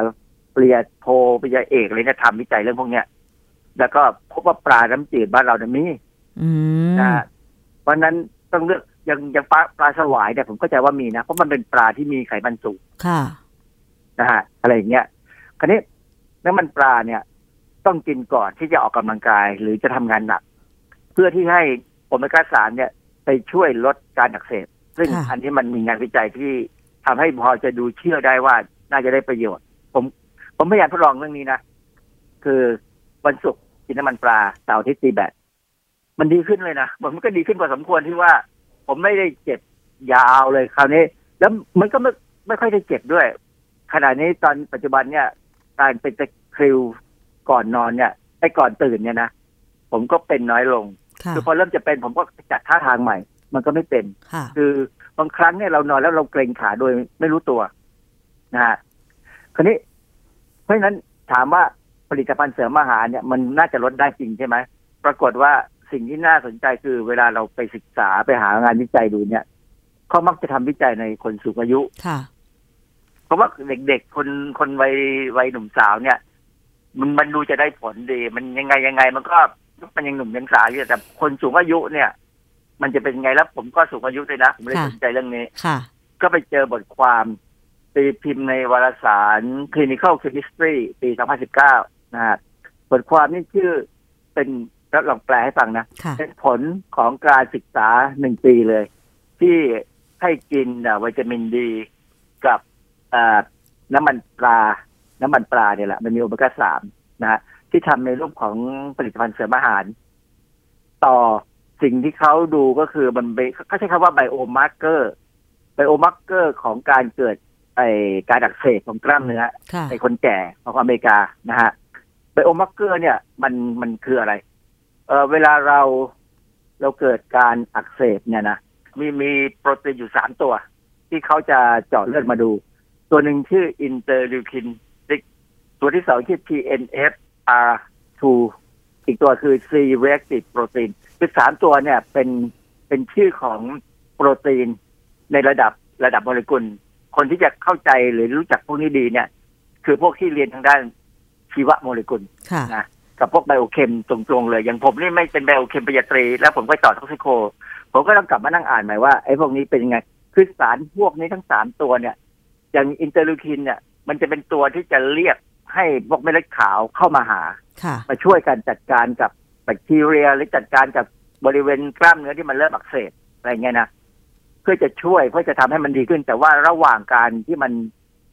ปริญญาโทปริญญาเอกอะไรเนี่ยทำวิจัยเรื่องพวกเนี้ยแล้วก็พบว่าปลาน้ำจืดบ้านเราเนี่ยมีอืมนะเพราะฉะนั้นต้องเลือกอยังอยังปลาปลาสวายเนี่ยผมก็ใจว่ามีนะ เพราะมันเป็นปลาที่มีไขมันสูงค่ะนะฮะอะไรอย่างเงี้ยคราวนี้น้ำมันปลาเนี่ย ต้องกินก่อนที่จะออกกำลังกายหรือจะทำงานหนัก เพื่อที่ให้โอเมก้าสามเนี่ย ไปช่วยลดการอักเสบ ซึ่งค่ะอันนี้มันมีงานวิจัยที่ทำให้พอจะดูเชื่อได้ว่า น่าจะได้ประโยชน์ ผมผมพยายามทดลองเรื่องนี้นะ คือวันศุกร์กินน้ำมันปลาเสาร์อาทิตย์ตีแบดมันดีขึ้นเลยนะมันก็ดีขึ้นพอสมควรที่ว่า ผมไม่ได้เจ็บยาวเลยคราวนี้ แล้วมันก็ไม่ไม่ค่อยได้เจ็บด้วย ขณะนี้ตอนปัจจุบันเนี่ยการเป็นตะคริวก่อนนอนเนี่ยไอ้ก่อนตื่นเนี่ยนะผมก็เป็นน้อยลงค่ะคือพอเริ่มจะเป็นผมก็จัดท่าทางใหม่ มันก็ไม่เป็นค่ะคือบางครั้งเนี่ยเรานอนแล้วเราเกรงขาโดยไม่รู้ตัว นะฮะคราวนี้ เพราะฉะนั้นถามว่าผลิตภัณฑ์เสริมอาหารเนี่ยมันน่าจะลดได้จริงใช่ไหมปรากฏว่าสิ่งที่น่าสนใจคือเวลาเราไปศึกษาไปหางานวิจัยดูเนี่ยเขามักจะทำวิจัยในคนสูงอายุค่ะ เพราะว่าเด็กๆคนคนวัยวัยหนุ่มสาวเนี่ย มันมันดูจะได้ผลดี มันยังไงยังไง มันก็มันยังหนุ่มยังสาวอยู่แต่คนสูงอายุเนี่ย มันจะเป็นไงแล้วผมก็สูงอายุด้วยนะผมเลยค่ะสนใจเรื่องนี้ค่ะ ก็ไปเจอบทความ ตีพิมพ์ในวารสาร Clinical Chemistry ปี 2019 นะฮะบทความนี้ชื่อเป็นรับลองแปลให้ฟังนะค่ะเป็นผลของการศึกษาหนึ่งปีเลย ที่ให้กินอะวิตามินดีกับอ่าน้ำมันปลา น้ำมันปลาเนี่ยแหละ มันมีโอเมก้าสามนะฮะที่ทำในรูปของผลิตภัณฑ์เสริมอาหาร ต่อสิ่งที่เขาดูก็คือมันไปเขาใช้คำว่า biomarker biomarker ของการเกิด ไอการอักเสบของกล้ามเนื้อค่ะในคนแก่ของอเมริกานะฮะ biomarker เนี่ยมันมันคืออะไร เออเวลาเราเราเกิดการอักเสบเนี่ยนะมีมีโปรตีนอยู่สามตัว ที่เขาจะเจาะเลือดมาดู ตัวหนึ่งชื่อ interleukin ตัวที่สองชื่อ TNF R2 อีกตัวคือ C reactive protein คือสามตัวเนี่ยเป็นเป็นชื่อของโปรตีนในระดับระดับโมเลกุล คนที่จะเข้าใจหรือรู้จักพวกนี้ดีเนี่ย คือพวกที่เรียนทางด้านชีวโมเลกุลค่ะนะกับพวก biochem ตรงๆเลย อย่างผมนี่ไม่เป็น biochem ปริญญาตรี แล้วผมก็ต่อ toxico ผมก็ต้องกลับมานั่งอ่านใหม่ว่าไอ้พวกนี้เป็นยังไง คือสารพวกนี้ทั้งสามตัวเนี่ย อย่าง interleukin เนี่ย มันจะเป็นตัวที่จะเรียกให้พวกเม็ดเลือดขาวเข้ามาหาค่ะมาช่วยกันจัดการกับแบคทีเรียหรือจัดการกับบริเวณกล้ามเนื้อที่มันเริ่มอักเสบอะไรเงี้ยนะ เพื่อจะช่วยเพื่อจะทำให้มันดีขึ้น แต่ว่าระหว่างการที่มัน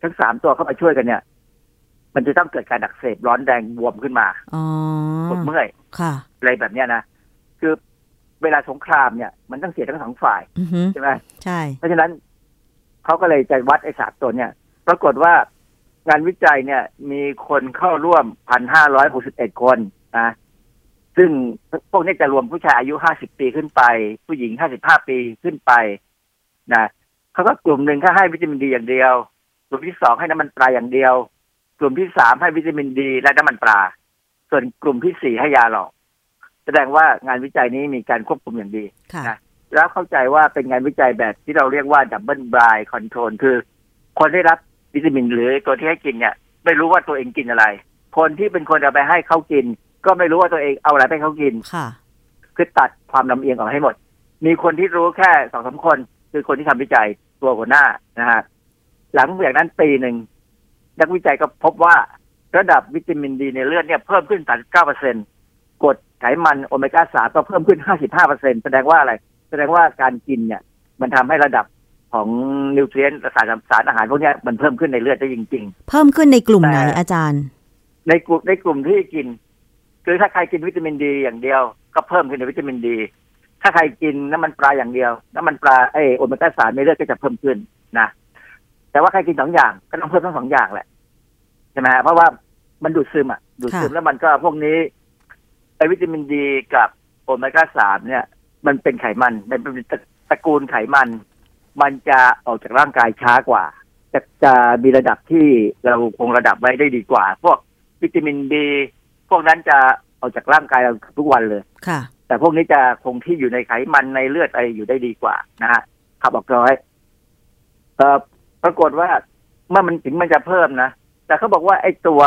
ทั้งสามตัวเข้ามาช่วยกันเนี่ย มันจะต้องเกิดการอักเสบร้อนแดงบวมขึ้นมาอ๋อปวดเมื่อยค่ะอะไรแบบเนี้ยนะคือเวลาสงครามเนี่ย มันต้องเสียทั้งสองฝ่ายอือฮึใช่ไหมใช่ เพราะฉะนั้นเขาก็เลยจะวัดไอ้สามตัวเนี่ย ปรากฏว่างานวิจัยเนี่ย มีคนเข้าร่วมพันห้าร้อยหกสิบเอ็ดคนนะซึ่งพวกนี้จะรวมผู้ชายอายุห้าสิบปีขึ้นไป ผู้หญิงห้าสิบห้าปีขึ้นไป นะเขาก็กลุ่มหนึ่งเขาให้วิตามินดีอย่างเดียว กลุ่มที่สองให้น้ำมันปลาอย่างเดียว กลุ่มที่สามให้วิตามินดีและน้ำมันปลา ส่วนกลุ่มที่สี่ให้ยาหลอก แสดงว่างานวิจัยนี้มีการควบคุมอย่างดีค่ะนะแล้วเข้าใจว่าเป็นงานวิจัยแบบที่เราเรียกว่าดับเบิลบรายคอนโทรลคือ คนได้รับวิตามินหรือตัวที่ให้กินเนี่ย ไม่รู้ว่าตัวเองกินอะไร คนที่เป็นคนเอาไปให้เขากิน ก็ไม่รู้ว่าตัวเองเอาอะไรไปให้เขากินค่ะ คือตัดความลำเอียงออกให้หมด มีคนที่รู้แค่สองสามคน คือคนที่ทำวิจัยตัวหัวหน้านะฮะหลังจากนั้นปีหนึ่งนักวิจัยก็พบว่าระดับวิตามินดีในเลือดเนี่ยเพิ่มขึ้น 39เปอร์เซ็นกรดไขมันโอเมก้าสามก็เพิ่มขึ้น 55เปอร์เซ็นแสดงว่าอะไร แสดงว่าการกินเนี่ย มันทำให้ระดับของนิวเทรียนต์สารสารอาหารพวกเนี้ยมันเพิ่มขึ้นในเลือดได้จริง ๆ เพิ่มขึ้นในกลุ่มไหนแต่อาจารย์ ในกลุ่มในกลุ่มที่กิน คือถ้าใครกินวิตามินดีอย่างเดียว ก็เพิ่มขึ้นในวิตามินดี ถ้าใครกินน้ำมันปลาอย่างเดียว น้ำมันปลาไอโอเมก้าสามในเลือดก็จะเพิ่มขึ้นนะแต่ว่าใครกินสองอย่างก็ต้องเพิ่มทั้งสองอย่างแหละใช่ไหมฮะเพราะว่ามันดูดซึมอะดูดซึมค่ะแล้วมันก็พวกนี้ไอวิตามินดีกับโอเมก้าสามเนี่ย มันเป็นไขมันมันเป็นตระตระกูลไขมัน มันจะออกจากร่างกายช้ากว่าจะจะมีระดับที่เราคงระดับไว้ได้ดีกว่า พวกวิตามินดีพวกนั้นจะออกจากร่างกายเราทุกวันเลยค่ะ แต่พวกนี้จะคงที่อยู่ในไขมันในเลือดอะไรอยู่ได้ดีกว่านะฮะขับออกร้อยเอ่อปรากฏว่าเมื่อมันถึงมันจะเพิ่มนะแต่เขาบอกว่าไอ้ตัว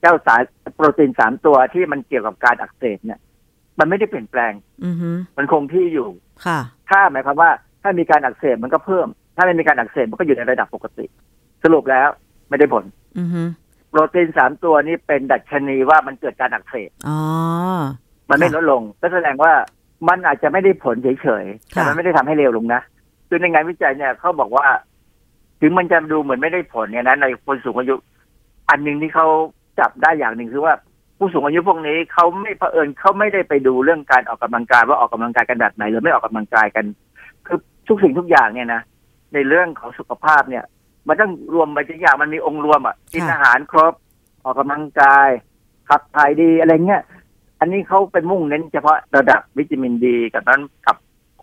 เจ้าสารโปรตีนสามตัวที่มันเกี่ยวกับการอักเสบเนี่ย มันไม่ได้เปลี่ยนแปลงอือฮึมันคงที่อยู่ค่ะ ถ้าหมายความว่า ถ้ามีการอักเสบมันก็เพิ่ม ถ้าไม่มีการอักเสบมันก็อยู่ในระดับปกติ สรุปแล้วไม่ได้ผลอือฮึโปรตีนสามตัวนี้เป็นดัชนีว่ามันเกิดการอักเสบอ๋อ มันไม่ค่ะลดลง ก็แสดงว่ามันอาจจะไม่ได้ผลเฉยๆ แต่ค่ะมันไม่ได้ทำให้เร็วลงนะ คือในงานวิจัยเนี่ยเขาบอกว่า ถึงมันจะดูเหมือนไม่ได้ผลเนี่ยนะในคนสูงอายุ อันหนึ่งที่เขาจับได้อย่างหนึ่งคือว่าผู้สูงอายุพวกนี้เขาไม่เผอิญเขาไม่ได้ไปดูเรื่องการออกกำลังกายว่าออกกำลังกายกันแบบไหนหรือไม่ออกกำลังกายกัน คือทุกสิ่งทุกอย่างเนี่ยนะในเรื่องของสุขภาพเนี่ย มันต้องรวมไปทุกอย่างมันมีองค์รวมอะกินค่ะอาหารครบออกกำลังกายขับถ่ายดีอะไรเงี้ย อันนี้เขาเป็นมุ่งเน้นเฉพาะระดับวิตามินดีกับนั้นกับ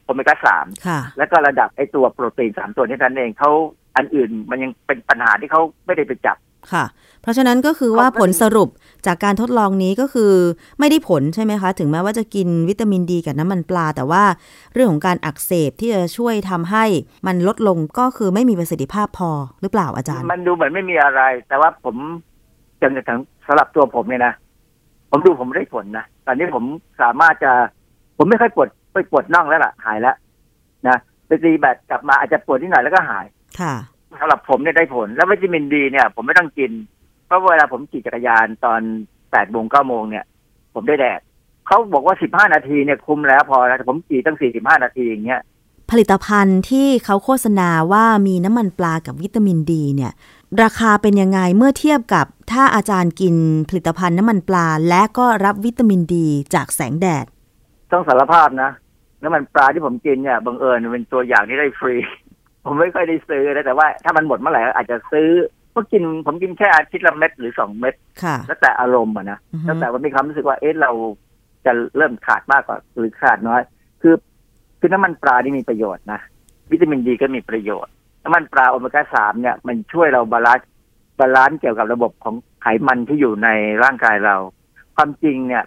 โอเมก้าสามค่ะแล้วก็ระดับไอตัวโปรตีนสามตัวนี้นั่นเองเขาอันอื่นมันยังเป็นปัญหาที่เขาไม่ได้ไปจับค่ะ เพราะฉะนั้นก็คือว่าเขาก็ผลสรุปจากการทดลองนี้ก็คือไม่ได้ผลใช่ไหมคะ ถึงแม้ว่าจะกินวิตามินดีกับน้ำมันปลา แต่ว่าเรื่องของการอักเสบที่จะช่วยทำให้มันลดลงก็คือไม่มีประสิทธิภาพพอหรือเปล่าอาจารย์ มันดูเหมือนไม่มีอะไร แต่ว่าผมจนกระทั่งสำหรับตัวผมเนี่ยนะ ผมดูผมได้ผลนะตอนนี้ผมสามารถจะ ผมไม่ค่อยปวดไปปวดน่องแล้วล่ะ หายแล้วนะไปตีแบตกลับมาอาจจะปวดนิดหน่อยแล้วก็หายค่ะสำหรับผมเนี่ยได้ผล แล้ววิตามินดีเนี่ย ผมไม่ต้องกิน เพราะเวลาผมขี่จักรยานตอนแปดโมงเก้าโมงเนี่ย ผมได้แดดเขาบอกว่าสิบห้านาทีเนี่ยคุ้มแล้วพอแล้วแต่ผมขี่ตั้งสี่สิบห้านาทีอย่างเงี้ยผลิตภัณฑ์ที่เขาโฆษณาว่ามีน้ำมันปลากับวิตามินดีเนี่ย ราคาเป็นยังไงเมื่อเทียบกับถ้าอาจารย์กินผลิตภัณฑ์น้ำมันปลา และก็รับวิตามินดีจากแสงแดด ต้องสารภาพนะน้ำมันปลาที่ผมกินเนี่ยบังเอิญเป็นตัวอย่างที่ได้ฟรี ผมไม่ค่อยได้ซื้อนะแต่ว่าถ้ามันหมดเมื่อไหร่อาจจะซื้อเพราะกินผมกินแค่อาทิตย์ละเม็ดหรือสองเม็ดค่ะแล้วแต่อารมณ์อะนะอือฮึแล้วแต่ว่ามีความรู้สึกว่าเอ๊ะเราจะเริ่มขาดมากกว่าหรือขาดน้อย คือคือน้ำมันปลานี่มีประโยชน์นะวิตามินดีก็มีประโยชน์ น้ำมันปลาโอเมก้าสามเนี่ยมันช่วยเรา balance balance เกี่ยวกับระบบของไขมันที่อยู่ในร่างกายเรา ความจริงเนี่ย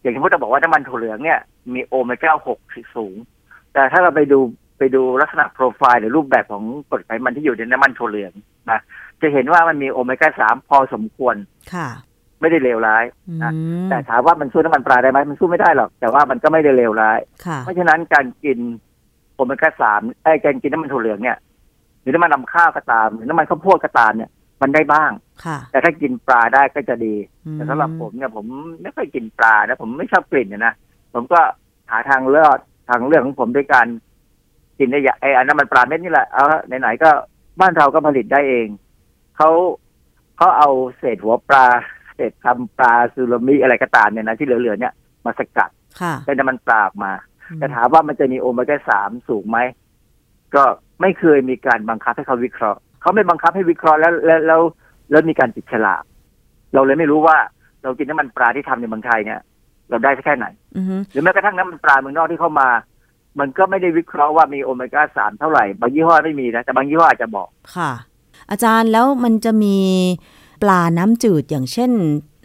อย่างที่พูดจะบอกว่าน้ำมันถั่วเหลืองเนี่ยมีโอเมก้าหกสูง แต่ถ้าเราไปดูไปดูลักษณะโปรไฟล์หรือรูปแบบของกรดไขมันที่อยู่ในน้ำมันถั่วเหลืองนะจะเห็นว่ามันมีโอเมก้าสามพอสมควรค่ะ ไม่ได้เลวร้ายอืนะมแต่ถามว่ามันสู้น้ำมันปลาได้ไหมมันสู้ไม่ได้หรอก แต่ว่ามันก็ไม่ได้เลวร้ายค่ะเพราะฉะนั้นการกินโอเมก้าสามไอ้ยการกินน้ำมันถั่วเหลืองเนี่ย หรือน้ำมันนำข้าวก็ตามหรือน้ำมันข้าวโพดก็ตามเนี่ยมันได้บ้าง ค่ะ แต่ถ้ากินปลาได้ก็จะดีอืมแต่สำหรับผมเนี่ยผมไม่ค่อยกินปลานะผมไม่ชอบกลิ่นนะนะผมก็หาทางเลือกทางเลือกของผมด้วยการกินได้อย่างไอ้อันน้ำมันปลาเม็ดนี่แหละเอาละไหนๆก็บ้านเราก็ผลิตได้เองเขาเขาเอาเศษหัวปลาเศษทำปลาซูรามิอะไรก็ตามเนี่ยนะที่เหลือๆเนี่ยมาสกัดค่ะเป็นน้ำมันปลาออกมาอืมแต่ถามว่ามันจะมีโอเมก้าสามสูงไหม ก็ไม่เคยมีการบังคับให้เขาวิเคราะห์เขาไม่บังคับให้วิเคราะห์แล้วแล้วแล้วแล้วมีการติดฉลากเราเลยไม่รู้ว่าเรากินน้ำมันปลาที่ทำในเมืองไทยเนี่ย เราได้สักแค่ไหนอือฮึหรือแม้กระทั่งน้ำมันปลาเมืองนอกที่เข้ามา มันก็ไม่ได้วิเคราะห์ว่ามีโอเมก้าสามเท่าไหร่บางยี่ห้อไม่มีนะแต่บางยี่ห้ออาจจะบอกค่ะ อาจารย์แล้วมันจะมีปลาน้ำจืดอย่างเช่น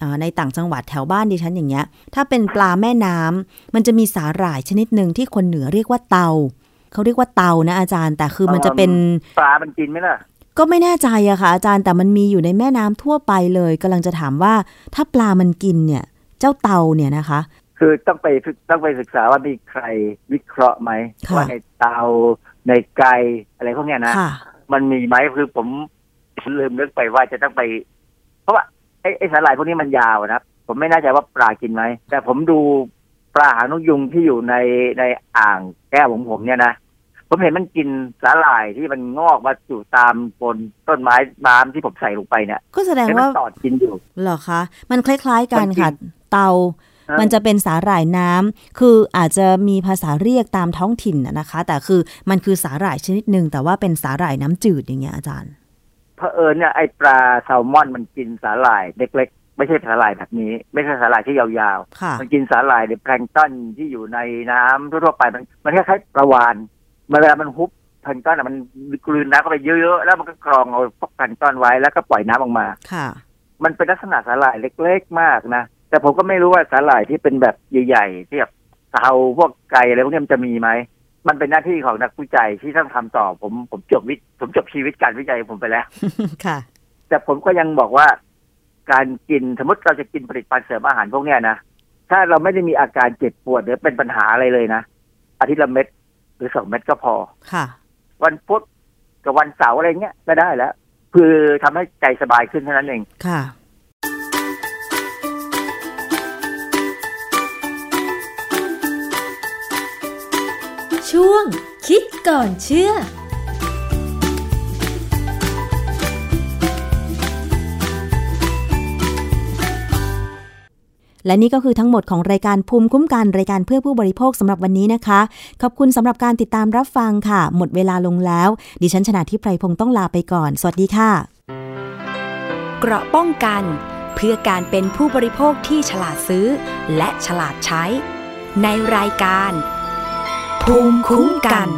อ่าในต่างจังหวัดแถวบ้านดิฉันอย่างเงี้ย ถ้าเป็นปลาแม่น้ำมันจะมีสาหร่ายชนิดหนึ่งที่คนเหนือเรียกว่าเตา เขาเรียกว่าเตานะอาจารย์ แต่คือมันจะเป็นปลามันกินไหมล่ะ ก็ไม่แน่ใจอะค่ะอาจารย์แต่มันมีอยู่ในแม่น้ำทั่วไปเลยกำลังจะถามว่าถ้าปลามันกินเนี่ย เจ้าเตาเนี่ยนะคะ คือต้องไปศึกต้องไปศึกษาว่ามีใครวิเคราะห์ไหมค่ะว่าในเตาในไก่อะไรพวกเนี้ยนะค่ะมันมีไหมคือผมลืมนึกไปว่าจะต้องไป เพราะว่าไอ้ไอ้สาหร่ายพวกนี้มันยาวนะผมไม่แน่ใจว่าปลากินไหมแต่ผมดูปลาหางนกยุงที่อยู่ในในอ่างแก้วของผมเนี่ยนะ ผมเห็นมันกินสาหร่ายที่มันงอกมาอยู่ตามบนต้นไม้น้ำที่ผมใส่ลงไปเนี่ยก็แสดงเห็นมัว่านตอดกินอยู่เหรอคะมันคล้าย ๆ กันมันกินค่ะเตา มันจะเป็นสาหร่ายน้ำคืออาจจะมีภาษาเรียกตามท้องถิ่นน่ะนะคะ แต่คือมันคือสาหร่ายชนิดหนึ่งแต่ว่าเป็นสาหร่ายน้ำจืดอย่างเงี้ยอาจารย์เผอิญเนี่ยไอ้ปลาแซลมอนมันกินสาหร่ายเล็กๆไม่ใช่สาหร่ายแบบนี้ ไม่ใช่สาหร่ายที่ยาวค่ะๆมันกินสาหร่ายในแพลงก์ต้นที่อยู่ในน้ำทั่วๆไปมันมันคล้ายๆปลาวานมัน เวลามันฮุบแพลงก์ต้นอะมันกลืนน้ำเข้าไปเยอะๆแล้วมันก็กรองเอาพวกแพลงก์ต้นไว้แล้วก็ปล่อยน้ำออกมาค่ะ มันเป็นลักษณะสาหร่ายเล็กๆมากนะแต่ผมก็ไม่รู้ว่าสาหร่ายที่เป็นแบบใหญ่ๆที่แบบเทาพวกไก่อะไรพวกนี้มันจะมีไหมมันเป็นหน้าที่ของนักวิจัยที่ต้องทำต่อ ผมผมจบวิผมจบชีวิตการวิจัยของผมไปแล้วค่ะ แต่ผมก็ยังบอกว่าการกินสมมติเราจะกินผลิตภัณฑ์เสริมอาหารพวกเนี้ยนะถ้าเราไม่ได้มีอาการเจ็บปวดหรือเป็นปัญหาอะไรเลยนะอาทิตย์ละเม็ด หรือสองเม็ดก็พอ ค่ะ วันพุธกับวันเสาร์อะไรเงี้ยก็ได้แล้ว คือทำให้ใจสบายขึ้นเท่านั้นเอง ค่ะ ช่วงคิดก่อนเชื่อ และนี่ก็คือทั้งหมดของรายการภูมิคุ้มกันรายการเพื่อผู้บริโภคสำหรับวันนี้นะคะ ขอบคุณสำหรับการติดตามรับฟังค่ะ หมดเวลาลงแล้ว ดิฉันชนะทิพไพรพงศ์ต้องลาไปก่อน สวัสดีค่ะ เกราะป้องกัน เพื่อการเป็นผู้บริโภคที่ฉลาดซื้อ และฉลาดใช้ ในรายการ ภูมิคุ้มกัน